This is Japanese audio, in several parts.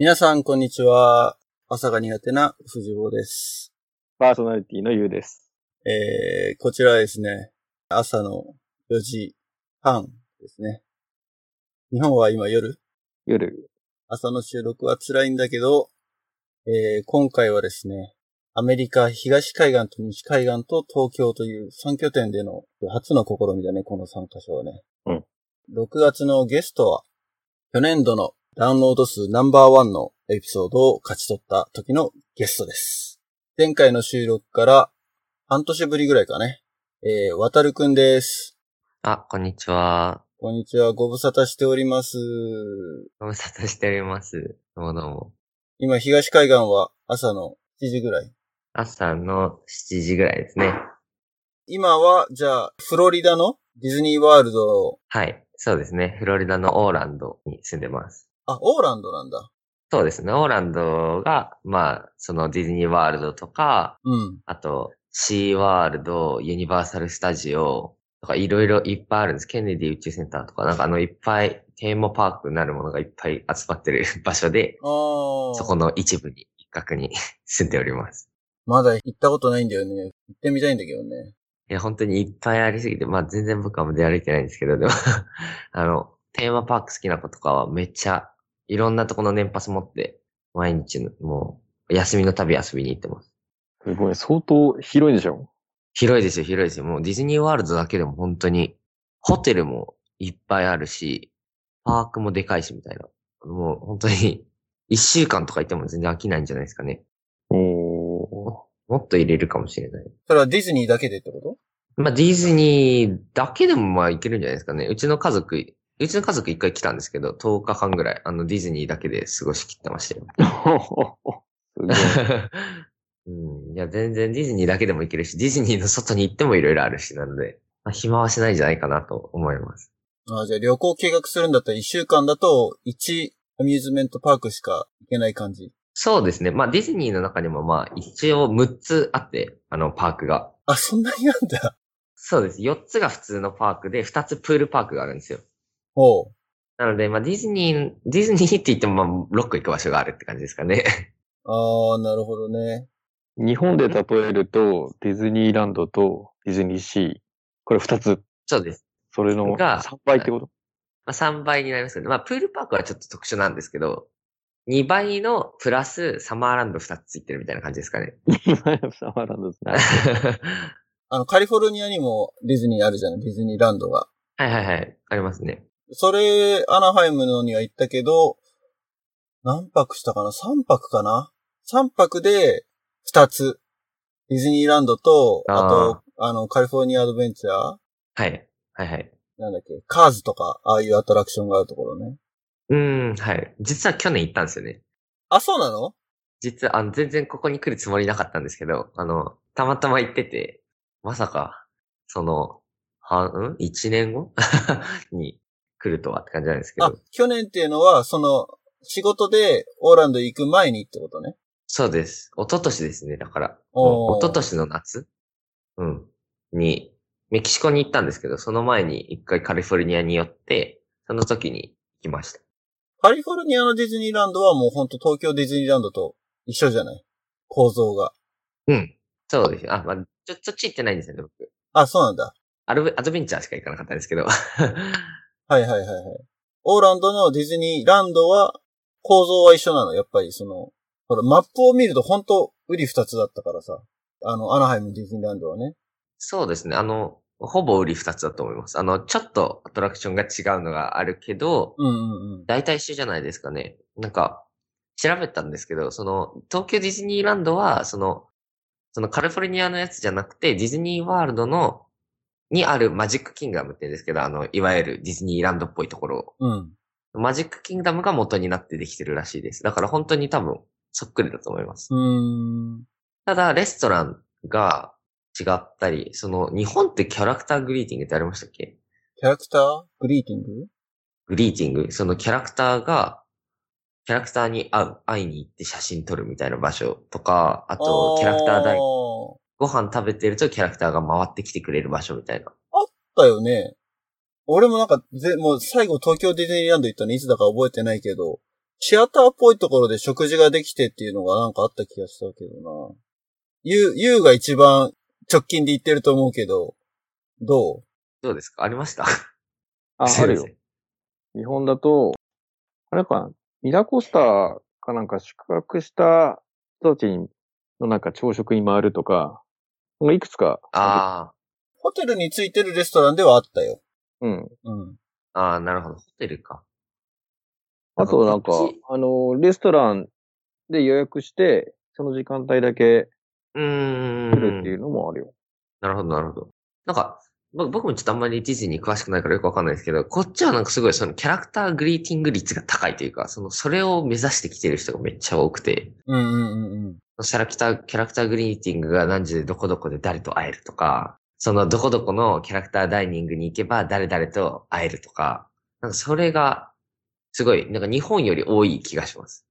皆さん、こんにちは。朝が苦手な藤坊です。パーソナリティのゆうです。えー、こちらはですね、朝の4時半ですね。日本は今夜？夜。朝の収録は辛いんだけど、えー、今回はですね、アメリカ東海岸と西海岸と東京という3拠点での初の試みだね、この3カ所はね。うん。6月のゲストは、去年度のダウンロード数ナンバーワンのエピソードを勝ち取った時のゲストです。前回の収録から半年ぶりぐらいかね。えー、渡るくんです。あ、こんにちは。こんにちは、ご無沙汰しております。ご無沙汰しております。どうもどうも。今、東海岸は朝の7時ぐらい。朝の7時ぐらいですね。今は、じゃあ、フロリダのディズニーワールド、はい。そうですね。フロリダのオーランドに住んでます。あ、オーランドなんだ。そうですね。オーランドが、まあ、そのディズニーワールドとか、うん。あと、シーワールド、ユニバーサルスタジオとかいろいろいっぱいあるんです。ケネディ宇宙センターとか、なんかあのいっぱいテーマパークになるものがいっぱい集まってる 場所で。そこの一部に、一角に 住んでおります。まだ行ったことないんだよね。行ってみたいんだけどね。いや、本当にいっぱいありすぎて、まあ全然僕は出歩いてないんですけど、でも、あの、テーマパーク好きな子とかはめっちゃ、いろんなとこの年パス持って、毎日の、もう、休みの旅遊びに行ってます。すごい、相当広いでしょ？広いですよ、広いですよ。もうディズニーワールドだけでも本当に、ホテルもいっぱいあるし、パークもでかいしみたいな。もう本当に、一週間とか行っても全然飽きないんじゃないですかね。おもっと入れるかもしれない。それはディズニーだけでってこと？まあ、ディズニーだけでもまあいけるんじゃないですかね。うちの家族、うちの家族一回来たんですけど、10日間ぐらい、あの、ディズニーだけで過ごしきってましたよ。すごい。うん。いや、全然ディズニーだけでも行けるし、ディズニーの外に行ってもいろいろあるし、なので、まあ、暇はしないんじゃないかなと思います。あじゃあ旅行計画するんだったら1週間だと1アミューズメントパークしか行けない感じ。そうですね。まあ、ディズニーの中にもまあ、一応6つあって、あの、パークが。あ、そんなになんだ。そうです。4つが普通のパークで、2つプールパークがあるんですよ。ほう。なので、まあ、ディズニー、ディズニーって言っても、まあ、6個行く場所があるって感じですかね。ああ、なるほどね。日本で例えると、ディズニーランドとディズニーシー。これ二つ。そうです。それのが3倍ってこと？まあ、3倍になりますけど、まあ、プールパークはちょっと特殊なんですけど、2倍のプラスサマーランド2つついてるみたいな感じですかね。サマーランドですね。あの、カリフォルニアにもディズニーあるじゃない？ディズニーランドが。はいはいはい。ありますね。それ、アナハイムのには行ったけど、何泊したかな ?3 泊かな ?3 泊で2つ。ディズニーランドと、あと、あの、カリフォルニアアドベンチャーはい。はいはい。なんだっけ？カーズとか、ああいうアトラクションがあるところね。うーん、はい。実は去年行ったんですよね。あ、そうなの？実は、あの、全然ここに来るつもりなかったんですけど、あの、たまたま行ってて、まさか、その、は、ん ?1 年後？に来るとはって感じなんですけあど。、去年っていうのは、その、仕事でオーランド行く前にってことね。そうです。一昨年ですね、だから。おー一昨年の夏？うん。に、メキシコに行ったんですけど、その前に一回カリフォルニアに寄って、その時に行きました。カリフォルニアのディズニーランドはもうほんと東京ディズニーランドと一緒じゃない？構造が。うん。そうです。あ、まあ、ちょ、そっち行ってないんですよね、僕。あ、そうなんだ。アルベ、アドベンチャーしか行かなかったんですけど。はいはいはいはい。オーランドのディズニーランドは構造は一緒なの？やっぱりその、ほら、マップを見るとほんと、売り二つだったからさ。あの、アナハイムディズニーランドはね。そうですね。あの、ほぼ売り二つだと思います。あの、ちょっとアトラクションが違うのがあるけど、うんうんうん。大体一緒じゃないですかね。なんか、調べたんですけど、その、東京ディズニーランドは、その、そのカリフォルニアのやつじゃなくて、ディズニーワールドの、にあるマジックキングダムって言うんですけど、あの、いわゆるディズニーランドっぽいところうん。マジックキングダムが元になってできてるらしいです。だから本当に多分、そっくりだと思います。うーん。ただ、レストランが違ったり、その、日本ってキャラクターグリーティングってありましたっけ？キャラクターグリーティング？グリーティングそのキャラクターが、キャラクターに会う、会いに行って写真撮るみたいな場所とか、あと、キャラクター台、あーご飯食べてるとキャラクターが回ってきてくれる場所みたいな。だよね。俺もなんか、ぜ、もう最後東京ディズニーランド行ったのいつだか覚えてないけど、シアターっぽいところで食事ができてっていうのがなんかあった気がしたけどな。ゆう、ゆうが一番直近で言ってると思うけど、どどうですか？ありました？あ、あるよ。日本だと、あれかな、ミラコスタかなんか宿泊した人たちのなんか朝食に回るとかいくつか。あうホテルについてるレストランではあったよ。うん。うん。あ、ああ、なるほど。ホテルか。あとなんかあの、レストランで予約して、その時間帯だけうーん。来るっていうのもあるよ。なるほど、なるほど。なんか、僕僕もちょっとあんまりディズニー詳しくないからよくわかんないですけど、こっちはなんかすごいそのキャラクターグリーティング率が高いというか、その、それを目指してきてる人がめっちゃ多くて、うんうんうんうん。キャラクター、キャラクターグリーティングが何時でどこどこで誰と会えるとか、そのどこどこのキャラクターダイニングに行けば誰々と会えるとか、なんかそれが、すごい、なんか日本より多い気がします。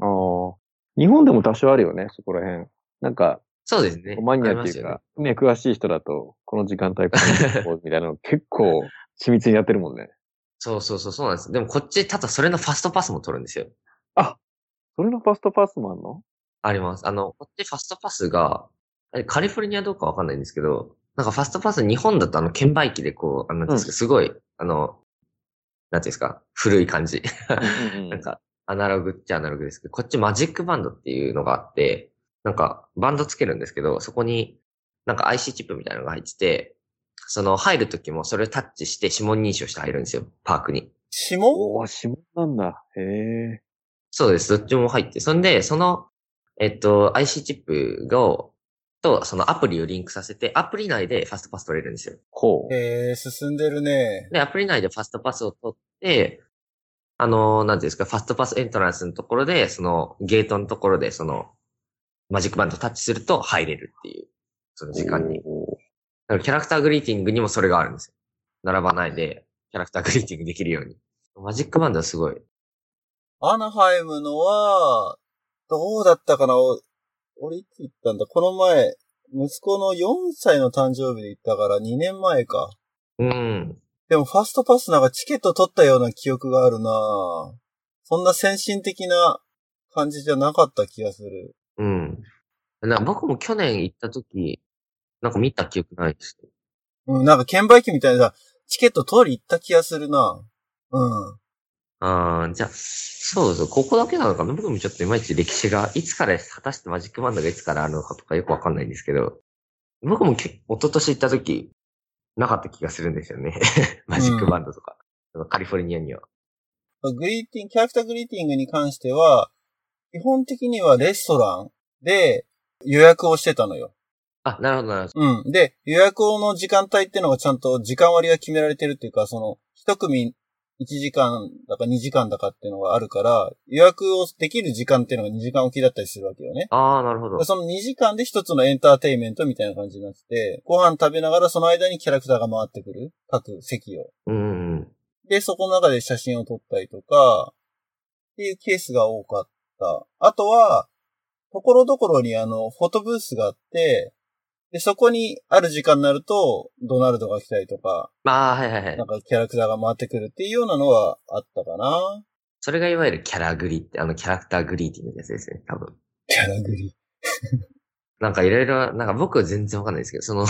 ああ。日本でも多少あるよね、そこら辺。なんか、そうですね。マニアっていうか、ね、詳しい人だと、この時間帯このみたいなの 結構緻密にやってるもんね。そうそうそう、そうなんです。でもこっち、ただそれのファストパスも取るんですよ。それのファストパスもあんの？あります。あの、こっちファストパスが、えカリフォルニアどうかわかんないんですけど、なんかファストパス日本だとあの、券売機でこう、あのなんていうんですか、すごい、あの、なんていうんですか、古い感じ。なんか、アナログっちゃアナログですけど、こっちマジックバンドっていうのがあって、なんか、バンドつけるんですけど、そこに、なんか IC チップみたいなのが入ってて、その、入るときもそれをタッチして指紋認証して入るんですよ、パークに。指紋？おー、指紋なんだ。へえ。そうです。どっちも入って。そんで、その、えっと、IC チップを、と、そのアプリをリンクさせて、アプリ内でファストパス取れるんですよ。こう。えー、進んでるね。で、アプリ内でファストパスを取って、あの、なんていうんですか、ファストパスエントランスのところで、その、ゲートのところで、その、マジックバンドをタッチすると入れるっていう、その時間に。だからキャラクターグリーティングにもそれがあるんですよ。並ばないで、キャラクターグリーティングできるように。マジックバンドはすごい。アナハイムのは、どうだったかな？お俺いつ行ったんだ？この前、息子の4歳の誕生日で行ったから2年前か。うん。でもファストパスなんかチケット取ったような記憶があるなそんな先進的な感じじゃなかった気がする。うん。な僕も去年行った時、なんか見た記憶ないですね。うん、なんか券売機みたいなさ、チケット通り行った気がするなうん。ああ、じゃあ、そうそう、ここだけなのかな？僕もちょっといまいち歴史が、いつから、果たしてマジックバンドがいつからあるのかとかよくわかんないんですけど、僕もけ一昨年行った時、なかった気がするんですよね。マジックバンドとか。そのカリフォルニアには。グリーティング、キャラクターグリーティングに関しては、基本的にはレストランで予約をしてたのよ。あ、なるほど、なるほど。うん。で、予約の時間帯っていうのがちゃんと時間割が決められてるっていうか、その、一組1時間だか2時間だかっていうのがあるから、予約をできる時間っていうのが2時間おきだったりするわけよね。ああ、なるほど。その2時間で一つのエンターテインメントみたいな感じになってて、ご飯食べながらその間にキャラクターが回ってくる。各席を。うん。で、そこの中で写真を撮ったりとか、っていうケースが多かった。あとは、ところどころにあの、フォトブースがあって、で、そこにある時間になると、ドナルドが来たりとか、まあ、はいはいはいなん。かキャラクターが回ってくるっていうようなのはあったかな。それがいわゆるキャラグリって、あの、キャラクターグリーティングのやつですね、多分。キャラグリ。なんかいろいろ、なんか僕は全然わかんないですけど、その、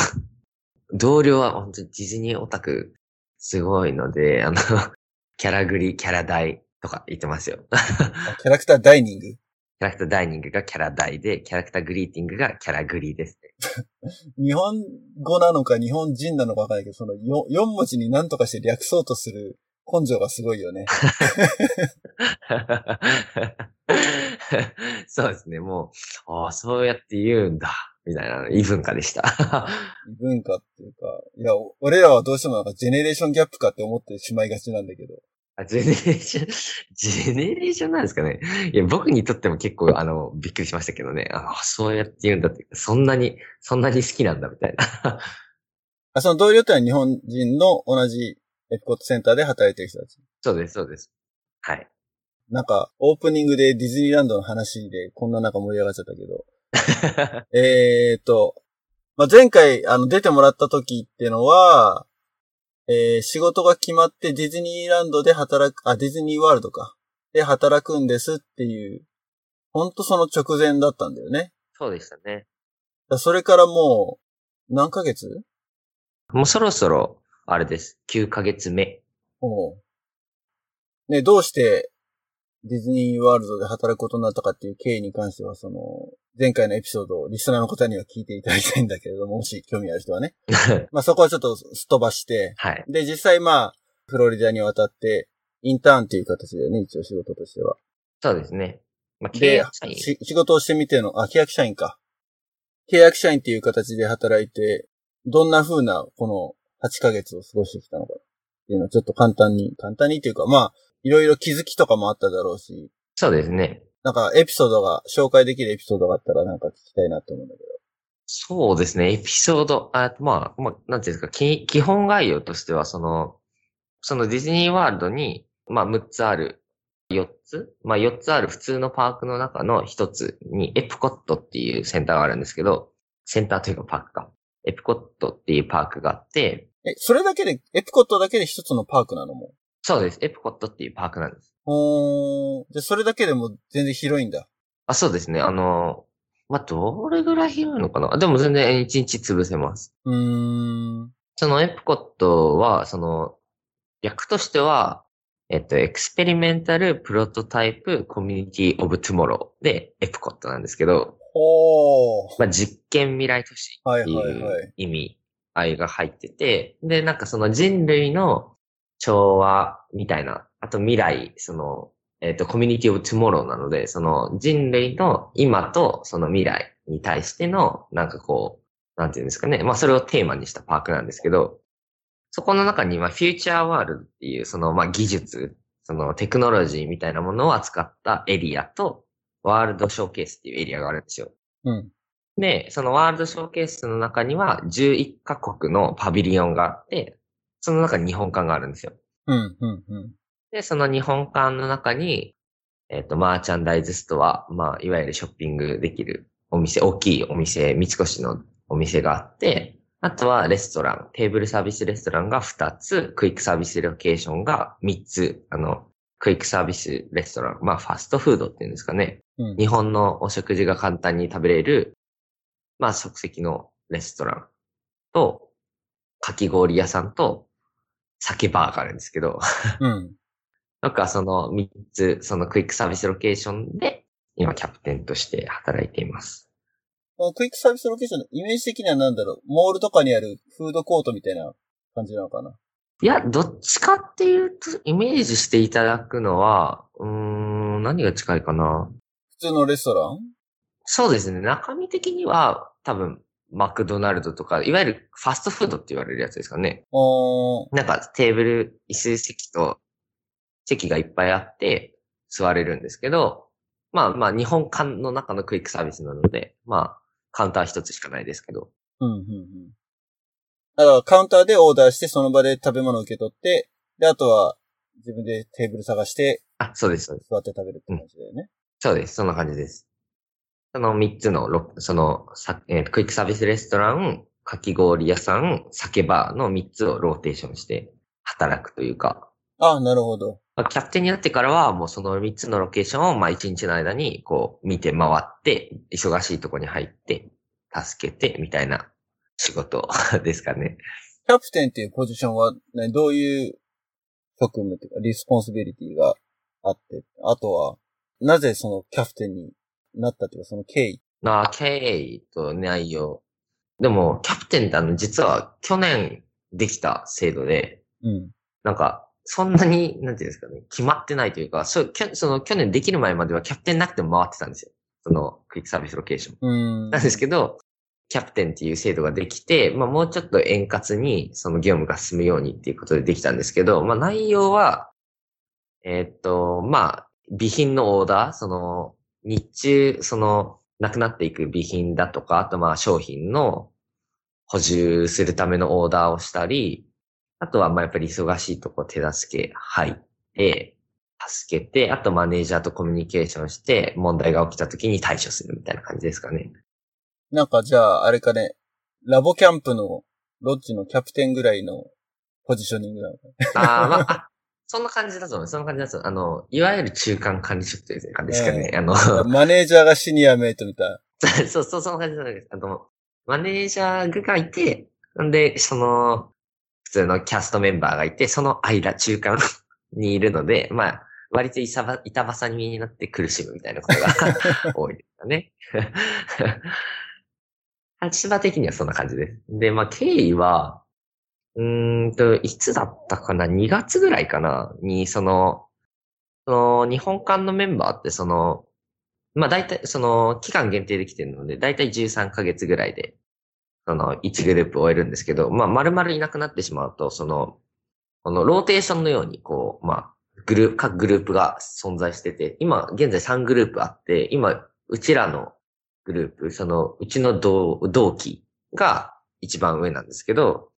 同僚は本当にディズニーオタクすごいので、あの、キャラグリ、キャラ大とか言ってますよ。あキャラクターダイニング？キャラクターダイニングがキャラ大で、キャラクターグリーティングがキャラグリですね。日本語なのか日本人なのかわかんないけど、その 4, 4文字に何とかして略そうとする根性がすごいよね。そうですね、もう、ああ、そうやって言うんだ、みたいな異文化でした。異文化っていうか、いや、お俺らはどうしてもなんかジェネレーションギャップかって思ってしまいがちなんだけど。あジェネレーション、ジェネレーションなんですかね。いや、僕にとっても結構、あの、びっくりしましたけどね。ああ、そうやって言うんだって、そんなに、そんなに好きなんだ、みたいな。あ、その同僚ってのは日本人の同じエプコットセンターで働いてる人たち。そうです、そうです。はい。なんか、オープニングでディズニーランドの話でこんななんか盛り上がっちゃったけど。えーっと、まあ、前回、あの、出てもらった時ってのは、えー仕事が決まってディズニーランドで働く、あ、ディズニーワールドか。で働くんですっていう、ほんとその直前だったんだよね。そうでしたね。だそれからもう、何ヶ月？もうそろそろ、あれです。9ヶ月目。おうね、どうしてディズニーワールドで働くことになったかっていう経緯に関しては、その、前回のエピソードをリスナーの方には聞いていただきたいんだけれども、もし興味ある人はね。まあそこはちょっとすっ飛ばして、はい。で、実際まあ、フロリダに渡って、インターンっていう形でね、一応仕事としては。そうですね。まあ、契で約社、員。し仕事をしてみての、あ、契約社員か。契約社員っていう形で働いて、どんな風な、この8ヶ月を過ごしてきたのかっていうのをちょっと簡単に、簡単にっていうか、まあ、いろいろ気づきとかもあっただろうし、そうですね。なんかエピソードが、紹介できるエピソードがあったらなんか聞きたいなと思うんだけど。そうですね。エピソード、あまあ、まあ、なんていうんですか、き基本概要としては、その、そのディズニーワールドに、まあ、6つある、4つまあ、4つある普通のパークの中の1つに、エプコットっていうセンターがあるんですけど、センターというかパークか。エプコットっていうパークがあって、え、それだけで、エプコットだけで一つのパークなのもそうです。エプコットっていうパークなんです。おー、じゃあそれだけでも全然広いんだ。あ、そうですね。あの、まあ、どれぐらい広いのかな？でも全然1日潰せます。うーん。そのエプコットは、その、略としては、えっと、 Experimental Prototype Community of Tomorrow で EPCOT なんですけど、おー。まあ、実験未来都市はいっていう意味合いが入ってて、で、なんかその人類の調和みたいな、あと未来、その、えっと、 Community of Tomorrow なので、その人類の今とその未来に対しての、なんかこう、なんていうんですかね。まあ、それをテーマにしたパークなんですけど、そこの中に、まあ、フューチャーワールドっていう、その、まあ、技術、そのテクノロジーみたいなものを扱ったエリアと、ワールドショーケースっていうエリアがあるんですよ。うん。で、そのワールドショーケースの中には11カ国のパビリオンがあって、その中に日本館があるんですよ。うん、うん、うん。で、その日本館の中に、えっ、と、マーチャンダイズストア、まあ、いわゆるショッピングできるお店、大きいお店、三越のお店があって、あとはレストラン、 table service restaurant が2つ、 quick service location が3つ、あの、 quick service restaurant、まあ、ファストフードっていうんですかね。うん。日本のお食事が簡単に食べれる、まあ即席のレストランと、かき氷屋さんと、酒バーがあるんですけど、うん。なんかその3つ、その quick service location で、今キャプテンとして働いています。クイックサービスロケーションのイメージ的には何だろう？モールとかにあるフードコートみたいな感じなのかな？いや、どっちかっていうと、イメージしていただくのは、うーん、何が近いかな？普通のレストラン？そうですね。中身的には、多分、マクドナルドとか、いわゆるファストフードって言われるやつですかね。おー。なんかテーブル、椅子席と席がいっぱいあって座れるんですけど、まあまあ日本館の中の quick service なので、まあカウンター一つしかないですけど。うん、うん、うん。だからカウンターでオーダーしてその場で食べ物を受け取って、で、あとは自分でテーブル探してあ、そうです、そうです。座って食べるって感じだよね。そうです、そんな感じです。その三つのロ、その、さえー quick service restaurant、かき氷屋さん、酒バーの三つをローテーションして働くというか、あなるほど。まあキャプテンになってからは、もうその3つのロケーションを、まあ1日の間に、こう、見て回って、忙しいとこに入って、助けて、みたいな仕事 ですかね。キャプテンっていうポジションは、ね、どういう職務っていうか、 responsibility があって、あとは、なぜそのキャプテンになったっていうか、その経緯。まあ、経緯と内容。でも、キャプテンってあの、実は去年できた制度で、うん。なんか、そんなに、なんていうんですかね、決まってないというか、そう、その去年できる前まではキャプテンなくても回ってたんですよ。その、クイックサービスロケーション。うん。なんですけど、キャプテンっていう制度ができて、まあもうちょっと円滑にその業務が進むようにっていうことでできたんですけど、まあ内容は、えーっと、まあ、備品のオーダー、その、日中、その、なくなっていく備品だとか、あとまあ商品の補充するためのオーダーをしたり、あとはまあやっぱり忙しいとこ手助け入って、助けて、あとマネージャーとコミュニケーションして問題が起きた時に対処するみたいな感じですかね。なんかじゃあ、あれかね、ラボキャンプのロッジのキャプテンぐらいのポジショニングなのかな。あーまあ、あそんな感じだと思う。そんな感じだと思う。あの、いわゆる中間管理職という感じですかね。あの、マネージャーがシニアメイトみたいな。そうそう、そんな感じなんです。あの、マネージャーがいて、んで、その、普通のキャストメンバーがいて、その間、中間にいるので、まあ、割と板ば板挟みになって苦しむみたいなことが 多いですよね。立場的にはそんな感じです。で、まあ、経緯は、うんと、いつだったかな ?2 月ぐらいかな？に、その、その、日本館のメンバーって、その、まあ大体、その、期間限定できてるので、大体13ヶ月ぐらいで、その、1グループ終えるんですけど、まあ、丸々いなくなってしまうと、その、このローテーションのように、こう、まあ、グループ、各グループが存在してて、今、現在3グループあって、今、うちらのグループ、その、うちの同同期が一番上なんですけど、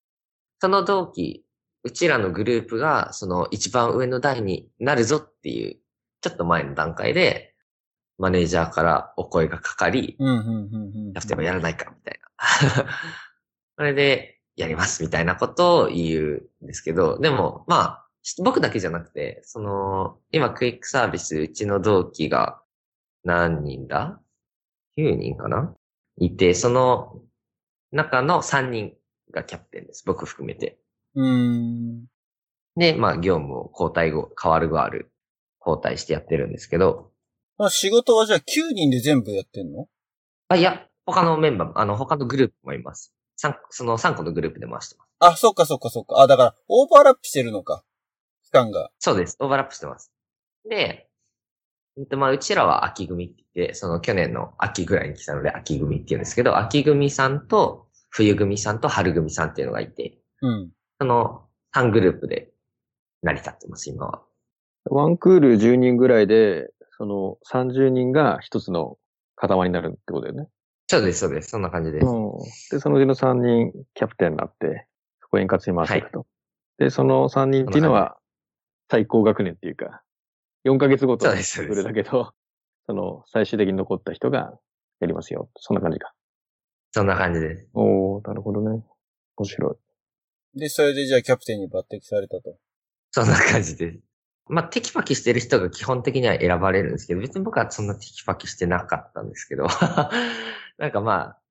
その同期、うちらのグループが、その一番上の台になるぞっていう、ちょっと前の段階で、マネージャーからお声がかかり、うん、うん、うん、うん。キャプテンもやらないかみたいな。それで、やりますみたいなことを言うんですけど、でも、まあ、僕だけじゃなくて、その、今クイックサービス、うちの同期が何人だ ?9 人かな？いて、その中の3人がキャプテンです。僕含めて。うーん。で、まあ、業務を交代後、変わる変わる、交代してやってるんですけど、まあ仕事はじゃあ9人で全部やってんの？あ、いや、他のメンバーも、あの、他のグループもいます。三その3個のグループで回してます。あ、そっかそっかそっか。あ、だから、オーバーラップしてるのか。期間が。そうです。オーバーラップしてます。で、えっと、まあ、うちらは秋組って言って、その去年の秋ぐらいに来たので秋組って言うんですけど、秋組さんと冬組さんと春組さんっていうのがいて、うん。その3グループで成り立ってます、今は。ワンクール10人ぐらいで、その30人が一つの塊になるってことだよね。そうです、そうです。そんな感じです。うん。で、そのうちの3人キャプテンになって、そこ円滑に回していくと。で、その3人っていうのは最高学年っていうか、4ヶ月ごとにですそうですそれだけど、その最終的に残った人がやりますよ。そんな感じか。そんな感じです。おー、なるほどね。面白い。で、それでじゃあキャプテンに抜擢されたと。そんな感じです。まあ、テキパキしてる人が基本的には選ばれるんですけど、別に僕はそんなテキパキしてなかったんですけど、なんかまあ、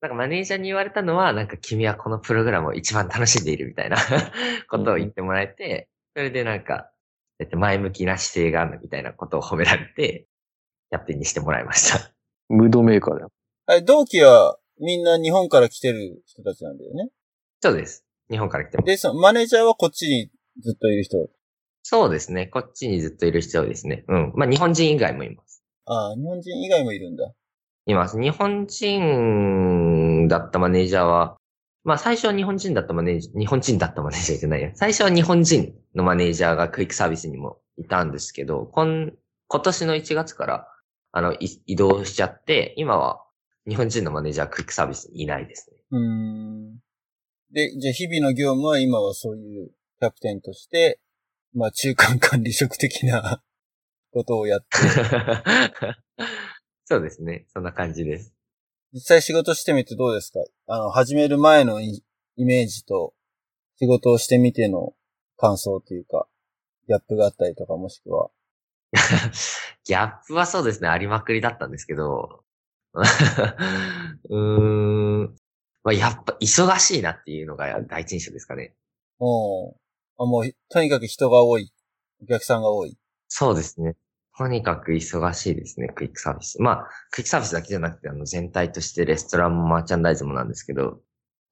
なんかマネージャーに言われたのは、なんか君はこのプログラムを一番楽しんでいるみたいな ことを言ってもらえて、それでなんか、えっと前向きな姿勢があるみたいなことを褒められて、キャプテンにしてもらいました。ムードメーカーだよ。あれ、同期はみんな日本から来てる人たちなんだよね。そうです。日本から来てます。で、そのマネージャーはこっちにずっといる人。そうですね。こっちにずっといる人ですね。うん。まあ、日本人以外もいます。ああ、日本人以外もいるんだ。います。日本人だったマネージャーは、まあ最初は日本人だったマネージャー、日本人だったマネージャーじゃないや。最初は日本人のマネージャーがクイックサービスにもいたんですけど、今、今年の1月から、あの、い移動しちゃって、今は日本人のマネージャーはクイックサービスにいないですね。うーん。で、じゃあ日々の業務は今はそういうキャプテンとして、まあ中間管理職的な ことをやって、そうですね。そんな感じです。実際仕事してみてどうですか？あの、始める前のイイメージと仕事をしてみての感想というか、ギャップがあったりとかもしくは。ギャップはそうですね、ありまくりだったんですけど、うーん、まあ、やっぱ忙しいなっていうのが第一印象ですかね。もう、あもう、とにかく人が多い。お客さんが多い。そうですね。とにかく忙しいですね、クイックサービス。まあ、クイックサービスだけじゃなくて、あの、全体としてレストランもマーチャンダイズもなんですけど、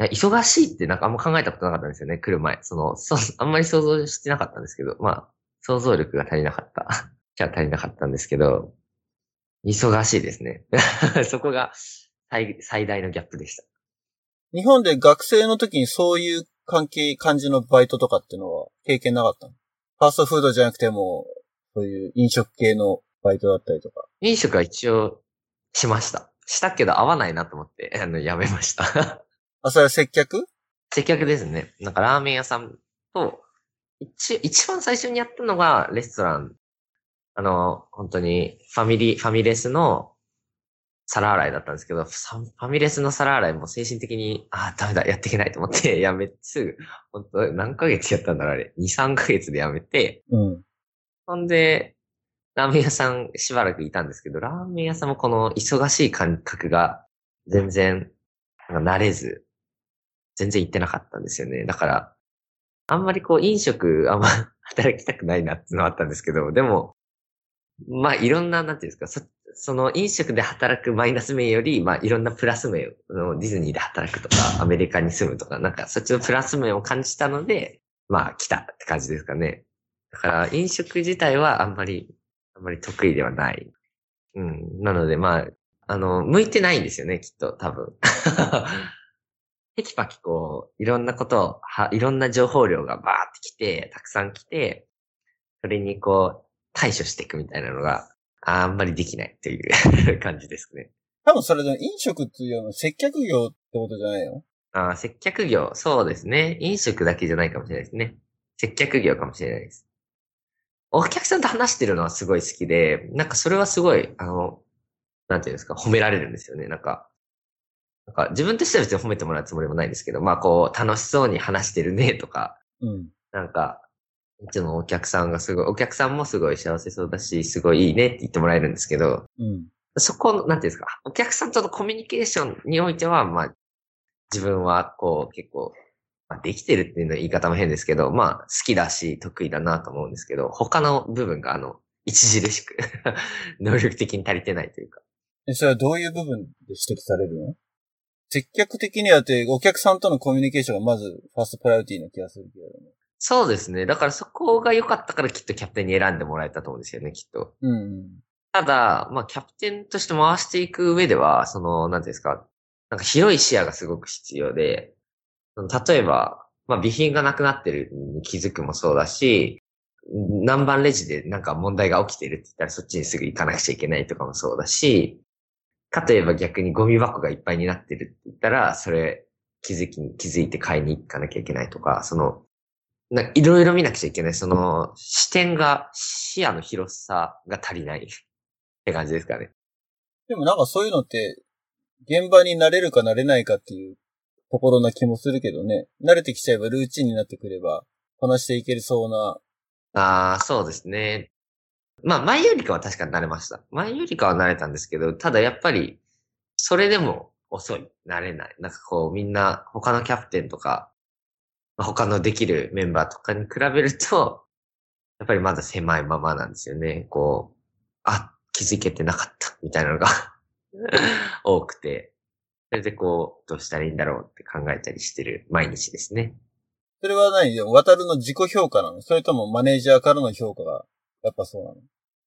忙しいってなんかあんま考えたことなかったんですよね、来る前。その、そう、あんまり想像してなかったんですけど、まあ、想像力が足りなかった。じゃあ足りなかったんですけど、忙しいですね。そこが最最大のギャップでした。日本で学生の時にそういう関係、感じのバイトとかっていうのは経験なかったの？ファーストフードじゃなくても、そういう飲食系のバイトだったりとか。飲食は一応しました。したけど合わないなと思って、あの、やめました。あ、それは接客？接客ですね。なんかラーメン屋さんと、一、一番最初にやったのがレストラン。あの、本当にファミリー、ファミレスの皿洗いだったんですけど、ファミレスの皿洗いも精神的に、ああ、ダメだ、やっていけないと思って やめて、すぐ、本当何ヶ月やったんだろう、あれ。2、3ヶ月でやめて、うん。ほんで、ラーメン屋さんしばらくいたんですけど、ラーメン屋さんもこの忙しい感覚が全然、慣れず、全然行ってなかったんですよね。だから、あんまりこう飲食あんま 働きたくないなっていうのはあったんですけど、でも、まあいろんな、なんていうんですか、そその飲食で働くマイナス面より、まあいろんなプラス面のディズニーで働くとか、アメリカに住むとか、なんかそっちのプラス面を感じたので、まあ来たって感じですかね。だから飲食自体はあんまり、あんまり得意ではない。うん。なのでまあ、あの、向いてないんですよね、きっと、多分。テキパキこう、いろんなことを、はいろんな情報量がバーってきて、たくさん来て、それにこう、対処していくみたいなのが、あんまりできないという 感じですね。多分それで飲食っていうよりも接客業ってことじゃないの？あー接客業、そうですね。飲食だけじゃないかもしれないですね。接客業かもしれないです。お客さんと話してるのはすごい好きで、なんかそれはすごい、あの、なんていうんですか、褒められるんですよね。なんか、なんか自分としては別に褒めてもらうつもりもないんですけど、まあこう、楽しそうに話してるねとか、うん。なんか、いつもお客さんがすごい、お客さんもすごい幸せそうだし、すごいいいねって言ってもらえるんですけど、うん。そこの、なんていうんですか、お客さんとのコミュニケーションにおいては、まあ、自分はこう結構、まあ、できてるっていうのは言い方も変ですけど、まあ、好きだし、得意だなと思うんですけど、他の部分があの、著しく 能力的に足りてないというか。え、それはどういう部分で指摘されるの？接客的にはって、お客さんとのコミュニケーションがまずファーストプライオリティな気がするけれども。そうですね。だからそこが良かったからきっとキャプテンに選んでもらえたと思うんですよね、きっと。うんうん。ただ、まあ、キャプテンとして回していく上では、その、なんていうんですか、なんか広い視野がすごく必要で、例えば、まあ、備品がなくなってるに気づくもそうだし、何番レジでなんか問題が起きてるって言ったらそっちにすぐ行かなくちゃいけないとかもそうだし、かといえば逆にゴミ箱がいっぱいになってるって言ったら、それ気づきに、気づいて買いに行かなきゃいけないとか、その、ないろいろ見なくちゃいけない。その、視点が、視野の広さが足りないって感じですかね。でもなんかそういうのって、現場に慣れるか慣れないかっていうところな気もするけどね。慣れてきちゃえばルーチンになってくれば、こなしていけるそうな。ああ、そうですね。まあ、前よりかは確かに慣れました。前よりかは慣れたんですけど、ただやっぱり、それでも遅い。慣れない。なんかこう、みんな、他のキャプテンとか、まあ他のできるメンバーとかに比べると、やっぱりまだ狭いままなんですよね。こう、あ、気づけてなかった、みたいなのが 多くて、それでこう、どうしたらいいんだろうって考えたりしてる毎日ですね。それは何？でも、渡るの自己評価なの？それともマネージャーからの評価が、やっぱそうなの？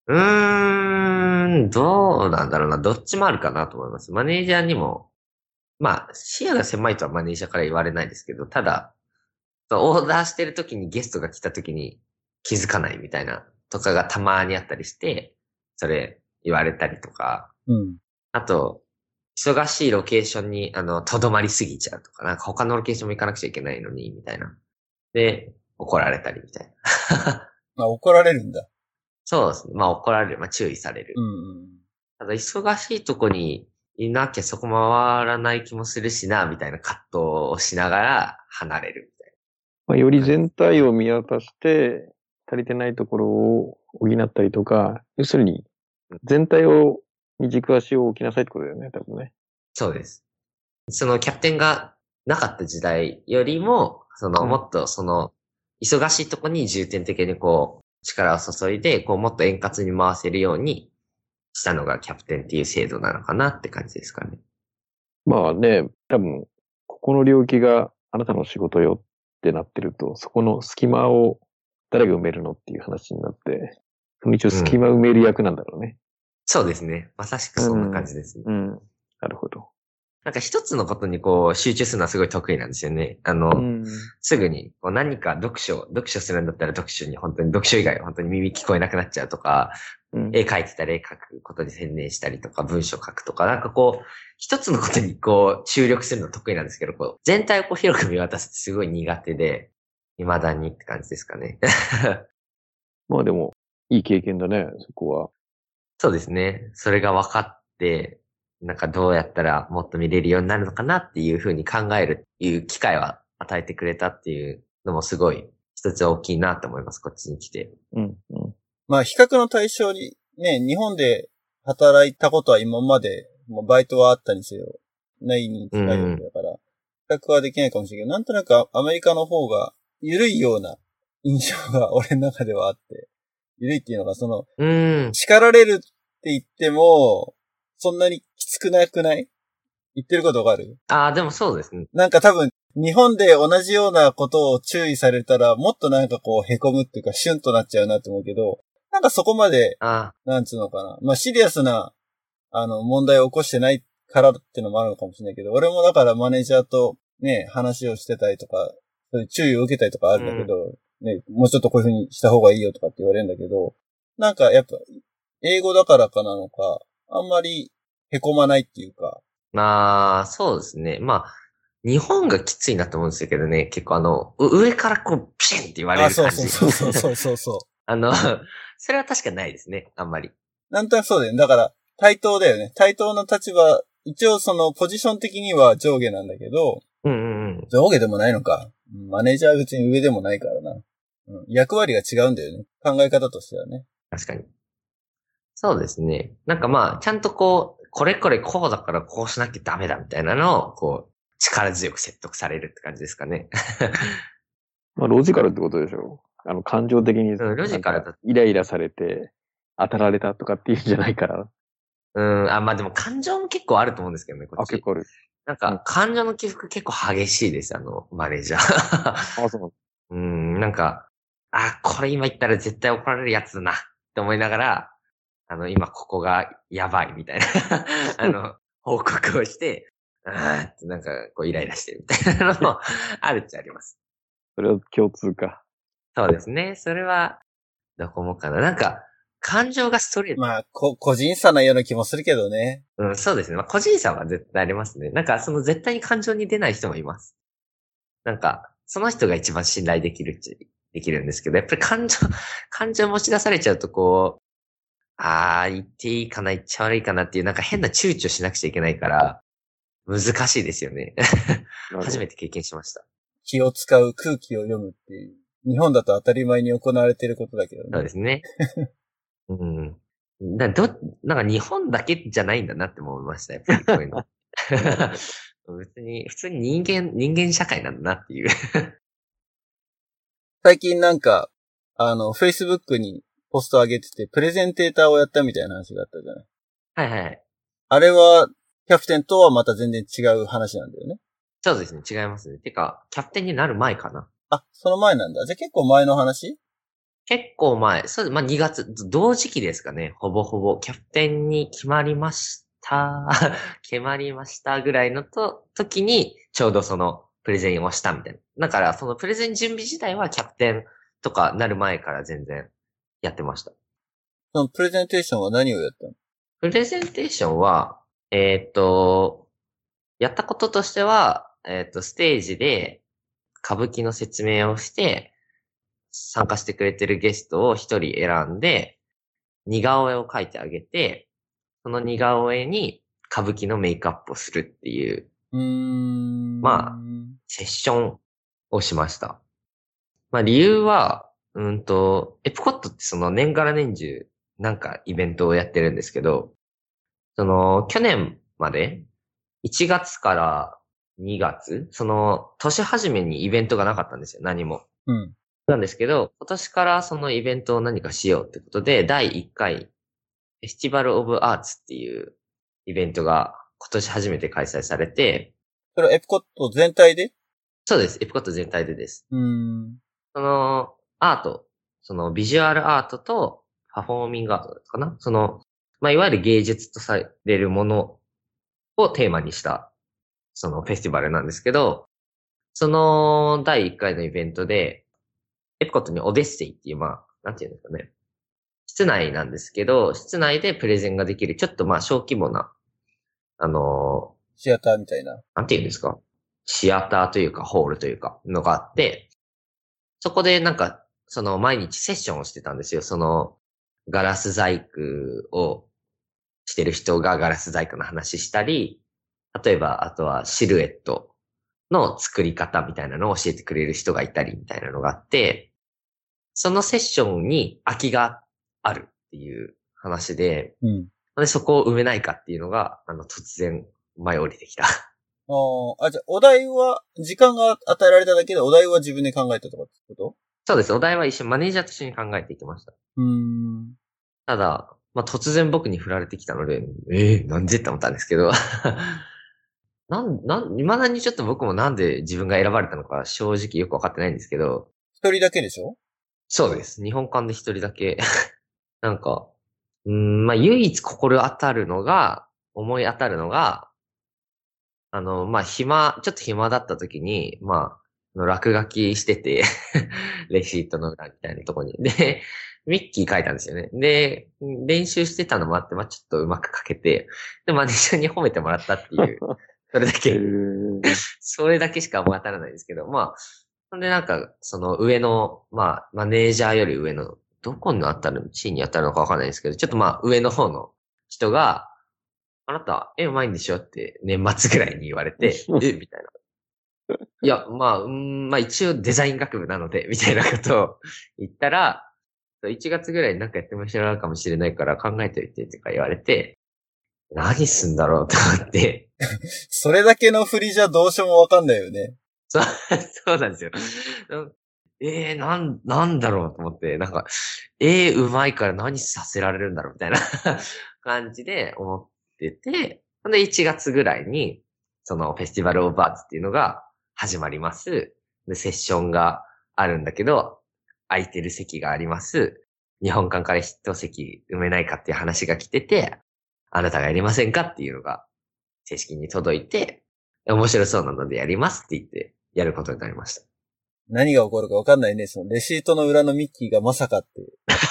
うーん、どうなんだろうな。どっちもあるかなと思います。マネージャーにも、まあ、視野が狭いとはマネージャーから言われないですけど、ただ、オーダーしてる時にゲストが来た時に気づかないみたいなとかがたまにあったりして、それ言われたりとか、うん。あと、忙しいロケーションに、あの、とどまりすぎちゃうとか、なんか他のロケーションも行かなくちゃいけないのに、みたいな。で、怒られたりみたいな。まあ怒られるんだ。そうですね。まあ怒られる。まあ注意される。うんうん。ただ忙しいとこにいなきゃそこ回らない気もするしな、みたいな葛藤をしながら離れるまあ、より全体を見渡して、足りてないところを補ったりとか、要するに、全体を、に軸足を置きなさいってことだよね、多分ね。な。そうです。そのキャプテンがなかった時代よりも、そのうんもっとその忙しいとこに重点的にこう力を注いで、こうもっと円滑に回せるようにしたのがキャプテンっていう制度なのかなって感じですかね。まあね、多分、ここの領域があなたの仕事よってなってると、そこの隙間を誰が埋めるのっていう話になって、その一応隙間埋める役なんだろうね。そうですね。まさしくそんな感じですね。うん。なるほど。なんか一つのことにこう集中するのはすごい得意なんですよね。あの、うん。すぐにこう何か読書、読書するんだったら読書に本当に読書以外は本当に耳聞こえなくなっちゃうとか、うん絵描いてたら絵描くことに専念したりとか、文章書くとか、なんかこう、一つのことにこう注力するの得意なんですけど、こう、全体をこう広く見渡すってすごい苦手で、未だにって感じですかね。まあでも、いい経験だね、そこは。そうですね。それが分かって、なんかどうやったらもっと見れるようになるのかなっていうふうに考えるっていう機会は与えてくれたっていうのもすごい一つ大きいなと思います、こっちに来て。うん、うん。まあ、比較の対象に、ね、日本で働いたことは今まで、もうバイトはあったにせよ、ないに近いわけだから、比較はできないかもしれないけど、なんとなくアメリカの方が緩いような印象が俺の中ではあって、緩いっていうのが、その、うーん。叱られるって言っても、そんなにきつくなくない？言ってることわかる？ああ、でもそうですね。なんか多分、日本で同じようなことを注意されたら、もっとなんかこう、凹むっていうか、シュンとなっちゃうなと思うけど、なんかそこまで、あなんつうのかな？まあ、シリアスな、あの、問題を起こしてないからっていうのもあるのかもしれないけど、俺もだからマネージャーとね、話をしてたりとか、そういう注意を受けたりとかあるんだけど、ね、もうちょっとこういう風にした方がいいよとかって言われるんだけど、なんかやっぱ、英語だからかなのか、あんまり凹まないっていうか、まあ、そうですね。まあ、日本がきついなと思うんですけどね、結構あの、う上からこう、ピシンって言われあ、る感じ。そうそうそうそうそうそう。あの、それは確かないですね、あんまり。なんとなくそうだよね。だから、対等だよね。対等の立場、一応そのポジション的には上下なんだけど、うんうんうん。上下でもないのか。うんマネージャーは別に上でもないからな。うん、役割が違うんだよね。考え方としてはね。確かに。そうですね。なんかまあ、ちゃんとこう、これこれこうだからこうしなきゃダメだみたいなのを、こう、力強く説得されるって感じですかね。まあ、ロジカルってことでしょあの、感情的に、うんロジカルだイライラされて、当たられたとかっていうんじゃないから。うん、あ、まあでも感情も結構あると思うんですけどね、こあ、っち。結構ある。なんか、感情の起伏結構激しいです、あの、マネージャー。あ、そう。うん、なんか、あ、これ今言ったら絶対怒られるやつだなって思いながら、あの、今ここがやばいみたいな、あの、報告をして、あーってなんかこうイライラしてるみたいなのも あるっちゃあります。それは共通か。そうですね。それは、どこもかな。なんか、感情がストレート。まあ、こ、個人差なような気もするけどね。うん、そうですね。まあ、個人差は絶対ありますね。なんか、その絶対に感情に出ない人もいます。なんか、その人が一番信頼できるっちゃ、できるんですけど、やっぱり感情、感情持ち出されちゃうとこう、ああ、言っていいかな、言っちゃ悪いかなっていう、なんか変な躊躇しなくちゃいけないから、難しいですよね。初めて。て経験しました。気を使う空気を読むっていう。日本だと当たり前に行われていることだけどね。そうですね。うん。だど、なんか日本だけじゃないんだなって思いました、やっぱりこういうの。別に、普通に人間、人間社会なんだなっていう。最近なんか、あの、Facebook にポスト上げてて、プレゼンテーターをやったみたいな話があったじゃない？はいはい。あれは、キャプテンとはまた全然違う話なんだよね。そうですね、違いますね。てか、キャプテンになる前かな。あ、その前なんだ。じゃあ結構前の話？結構前、そうです。まあ、2月、同時期ですかね。ほぼほぼ。キャプテンに決まりました。決まりましたぐらいのと、時に、ちょうどその、プレゼンをしたみたいな。だから、そのプレゼン準備自体はキャプテンとかなる前から全然やってました。そのプレゼンテーションは何をやったの？プレゼンテーションは、えーっと、やったこととしては、えーっと、ステージで歌舞伎の説明をして、参加してくれてるゲストを一人選んで、似顔絵を描いてあげて、その似顔絵に歌舞伎のメイクアップをするっていううーん。まあセッションをしました。まあ理由は、うんと、エプコットってその年がら年中なんかイベントをやってるんですけど、その去年まで1月から2月、その年始めにイベントがなかったんですよ、何も。うん。なんですけど、今年からそのイベントを何かしようってことで、第1回、フェスティバルオブアーツっていうイベントが今年初めて開催されて、それはエプコット全体で？そうです、エプコット全体でです。うーん。その、アート、そのビジュアルアートとパフォーミングアートかな？その、まあ、いわゆる芸術とされるものをテーマにした、そのフェスティバルなんですけど、その第1回のイベントで、エプコットにオデッセイっていう、まあ、なんていうんですかね。室内なんですけど、室内でプレゼンができる、ちょっとまあ小規模な、あのシアターみたいな。なんて言うんですか？シアターというか、ホールというか、のがあって、そこでなんか、その毎日セッションをしてたんですよ。その、ガラス細工をしてる人がガラス細工の話したり、例えば、あとはシルエットの作り方みたいなのを教えてくれる人がいたりみたいなのがあって、そのセッションに空きがあるっていう話で、うん。でそこを埋めないかっていうのが、あの、突然舞い降りてきた。ああ、あ、じゃあ、お題は、時間が与えられただけで、お題は自分で考えたとかってこそうです。お題は一緒にマネージャーと一緒に考えていきました。とうーん。ただ、まあ、突然僕に振られてきたので、ええなんでって思ったんですけど、なん、なん、未だにちょっと僕もなんで自分が選ばれたのか正直よくわかってないんですけど、一人だけでしょ？そうです。日本館で一人だけ、なんか、うーん、まあ、唯一心当たるのが、思い当たるのが、あの、まあ、暇、ちょっと暇だった時に、まあ、落書きしてて、レシートの裏みたいなとこに。で、ミッキー書いたんですよね。で、練習してたのもあって、まあ、ちょっとうまく書けて、で、マネージャーに褒めてもらったっていう、それだけ。それだけしか思い当たらないんですけど、まあ、ほんでなんか、その上の、まあ、マネージャーより上の、どこに当たるの、地位に当たるのかわかんないですけど、ちょっとまあ、上の方の人が、あなた、絵うまいんでしょって年末ぐらいに言われて、えみたいな。いや、まあ、うーん、まあ一応デザイン学部なので、みたいなことを言ったら、1月ぐらいになんかやってもらうかもしれないから考えておいてとか言われて、何すんだろうと思って、それだけの振りじゃどうしようもわかんないよね。そう、そうなんですよ。うんえー、なん、なんだろうと思って、なんか、えー、うまいから何させられるんだろうみたいな感じで思ってて、ほんで1月ぐらいに、そのフェスティバルオブアーツっていうのが始まります。で、セッションがあるんだけど、空いてる席があります。日本館から一席埋めないかっていう話が来てて、あなたがやりませんかっていうのが正式に届いて、面白そうなのでやりますって言って、やることになりました。何が起こるかわかんないね。そのレシートの裏のミッキーがまさかって、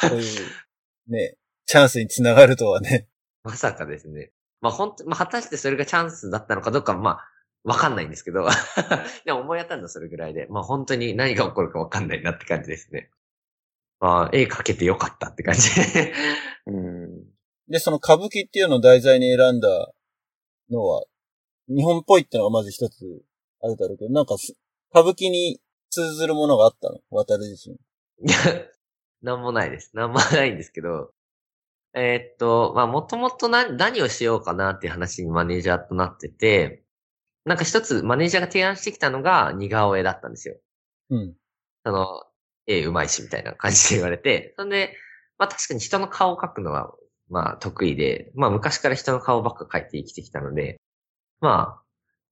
そういう、ね、チャンスにつながるとはね。まさかですね。まあ本当、まあ果たしてそれがチャンスだったのかどうかは、まあ、わかんないんですけど、でも思い当たるのそれぐらいで、まあ本当に何が起こるかわかんないなって感じですね。まあ、絵描けてよかったって感じで。うん。で、その歌舞伎っていうのを題材に選んだのは、日本っぽいってのがまず一つあるだろうけど、なんか、歌舞伎に通ずるものがあったの？渡る自身。いや、なんもないです。なんもないんですけど、えーっと、まあ、もともと何、何をしようかなっていう話にマネージャーとなってて、なんか一つマネージャーが提案してきたのが似顔絵だったんですよ。うん。その、絵うまいしみたいな感じで言われて、そんで、まあ確かに人の顔を描くのは、まあ得意で、まあ昔から人の顔ばっか描いて生きてきたので、まあ、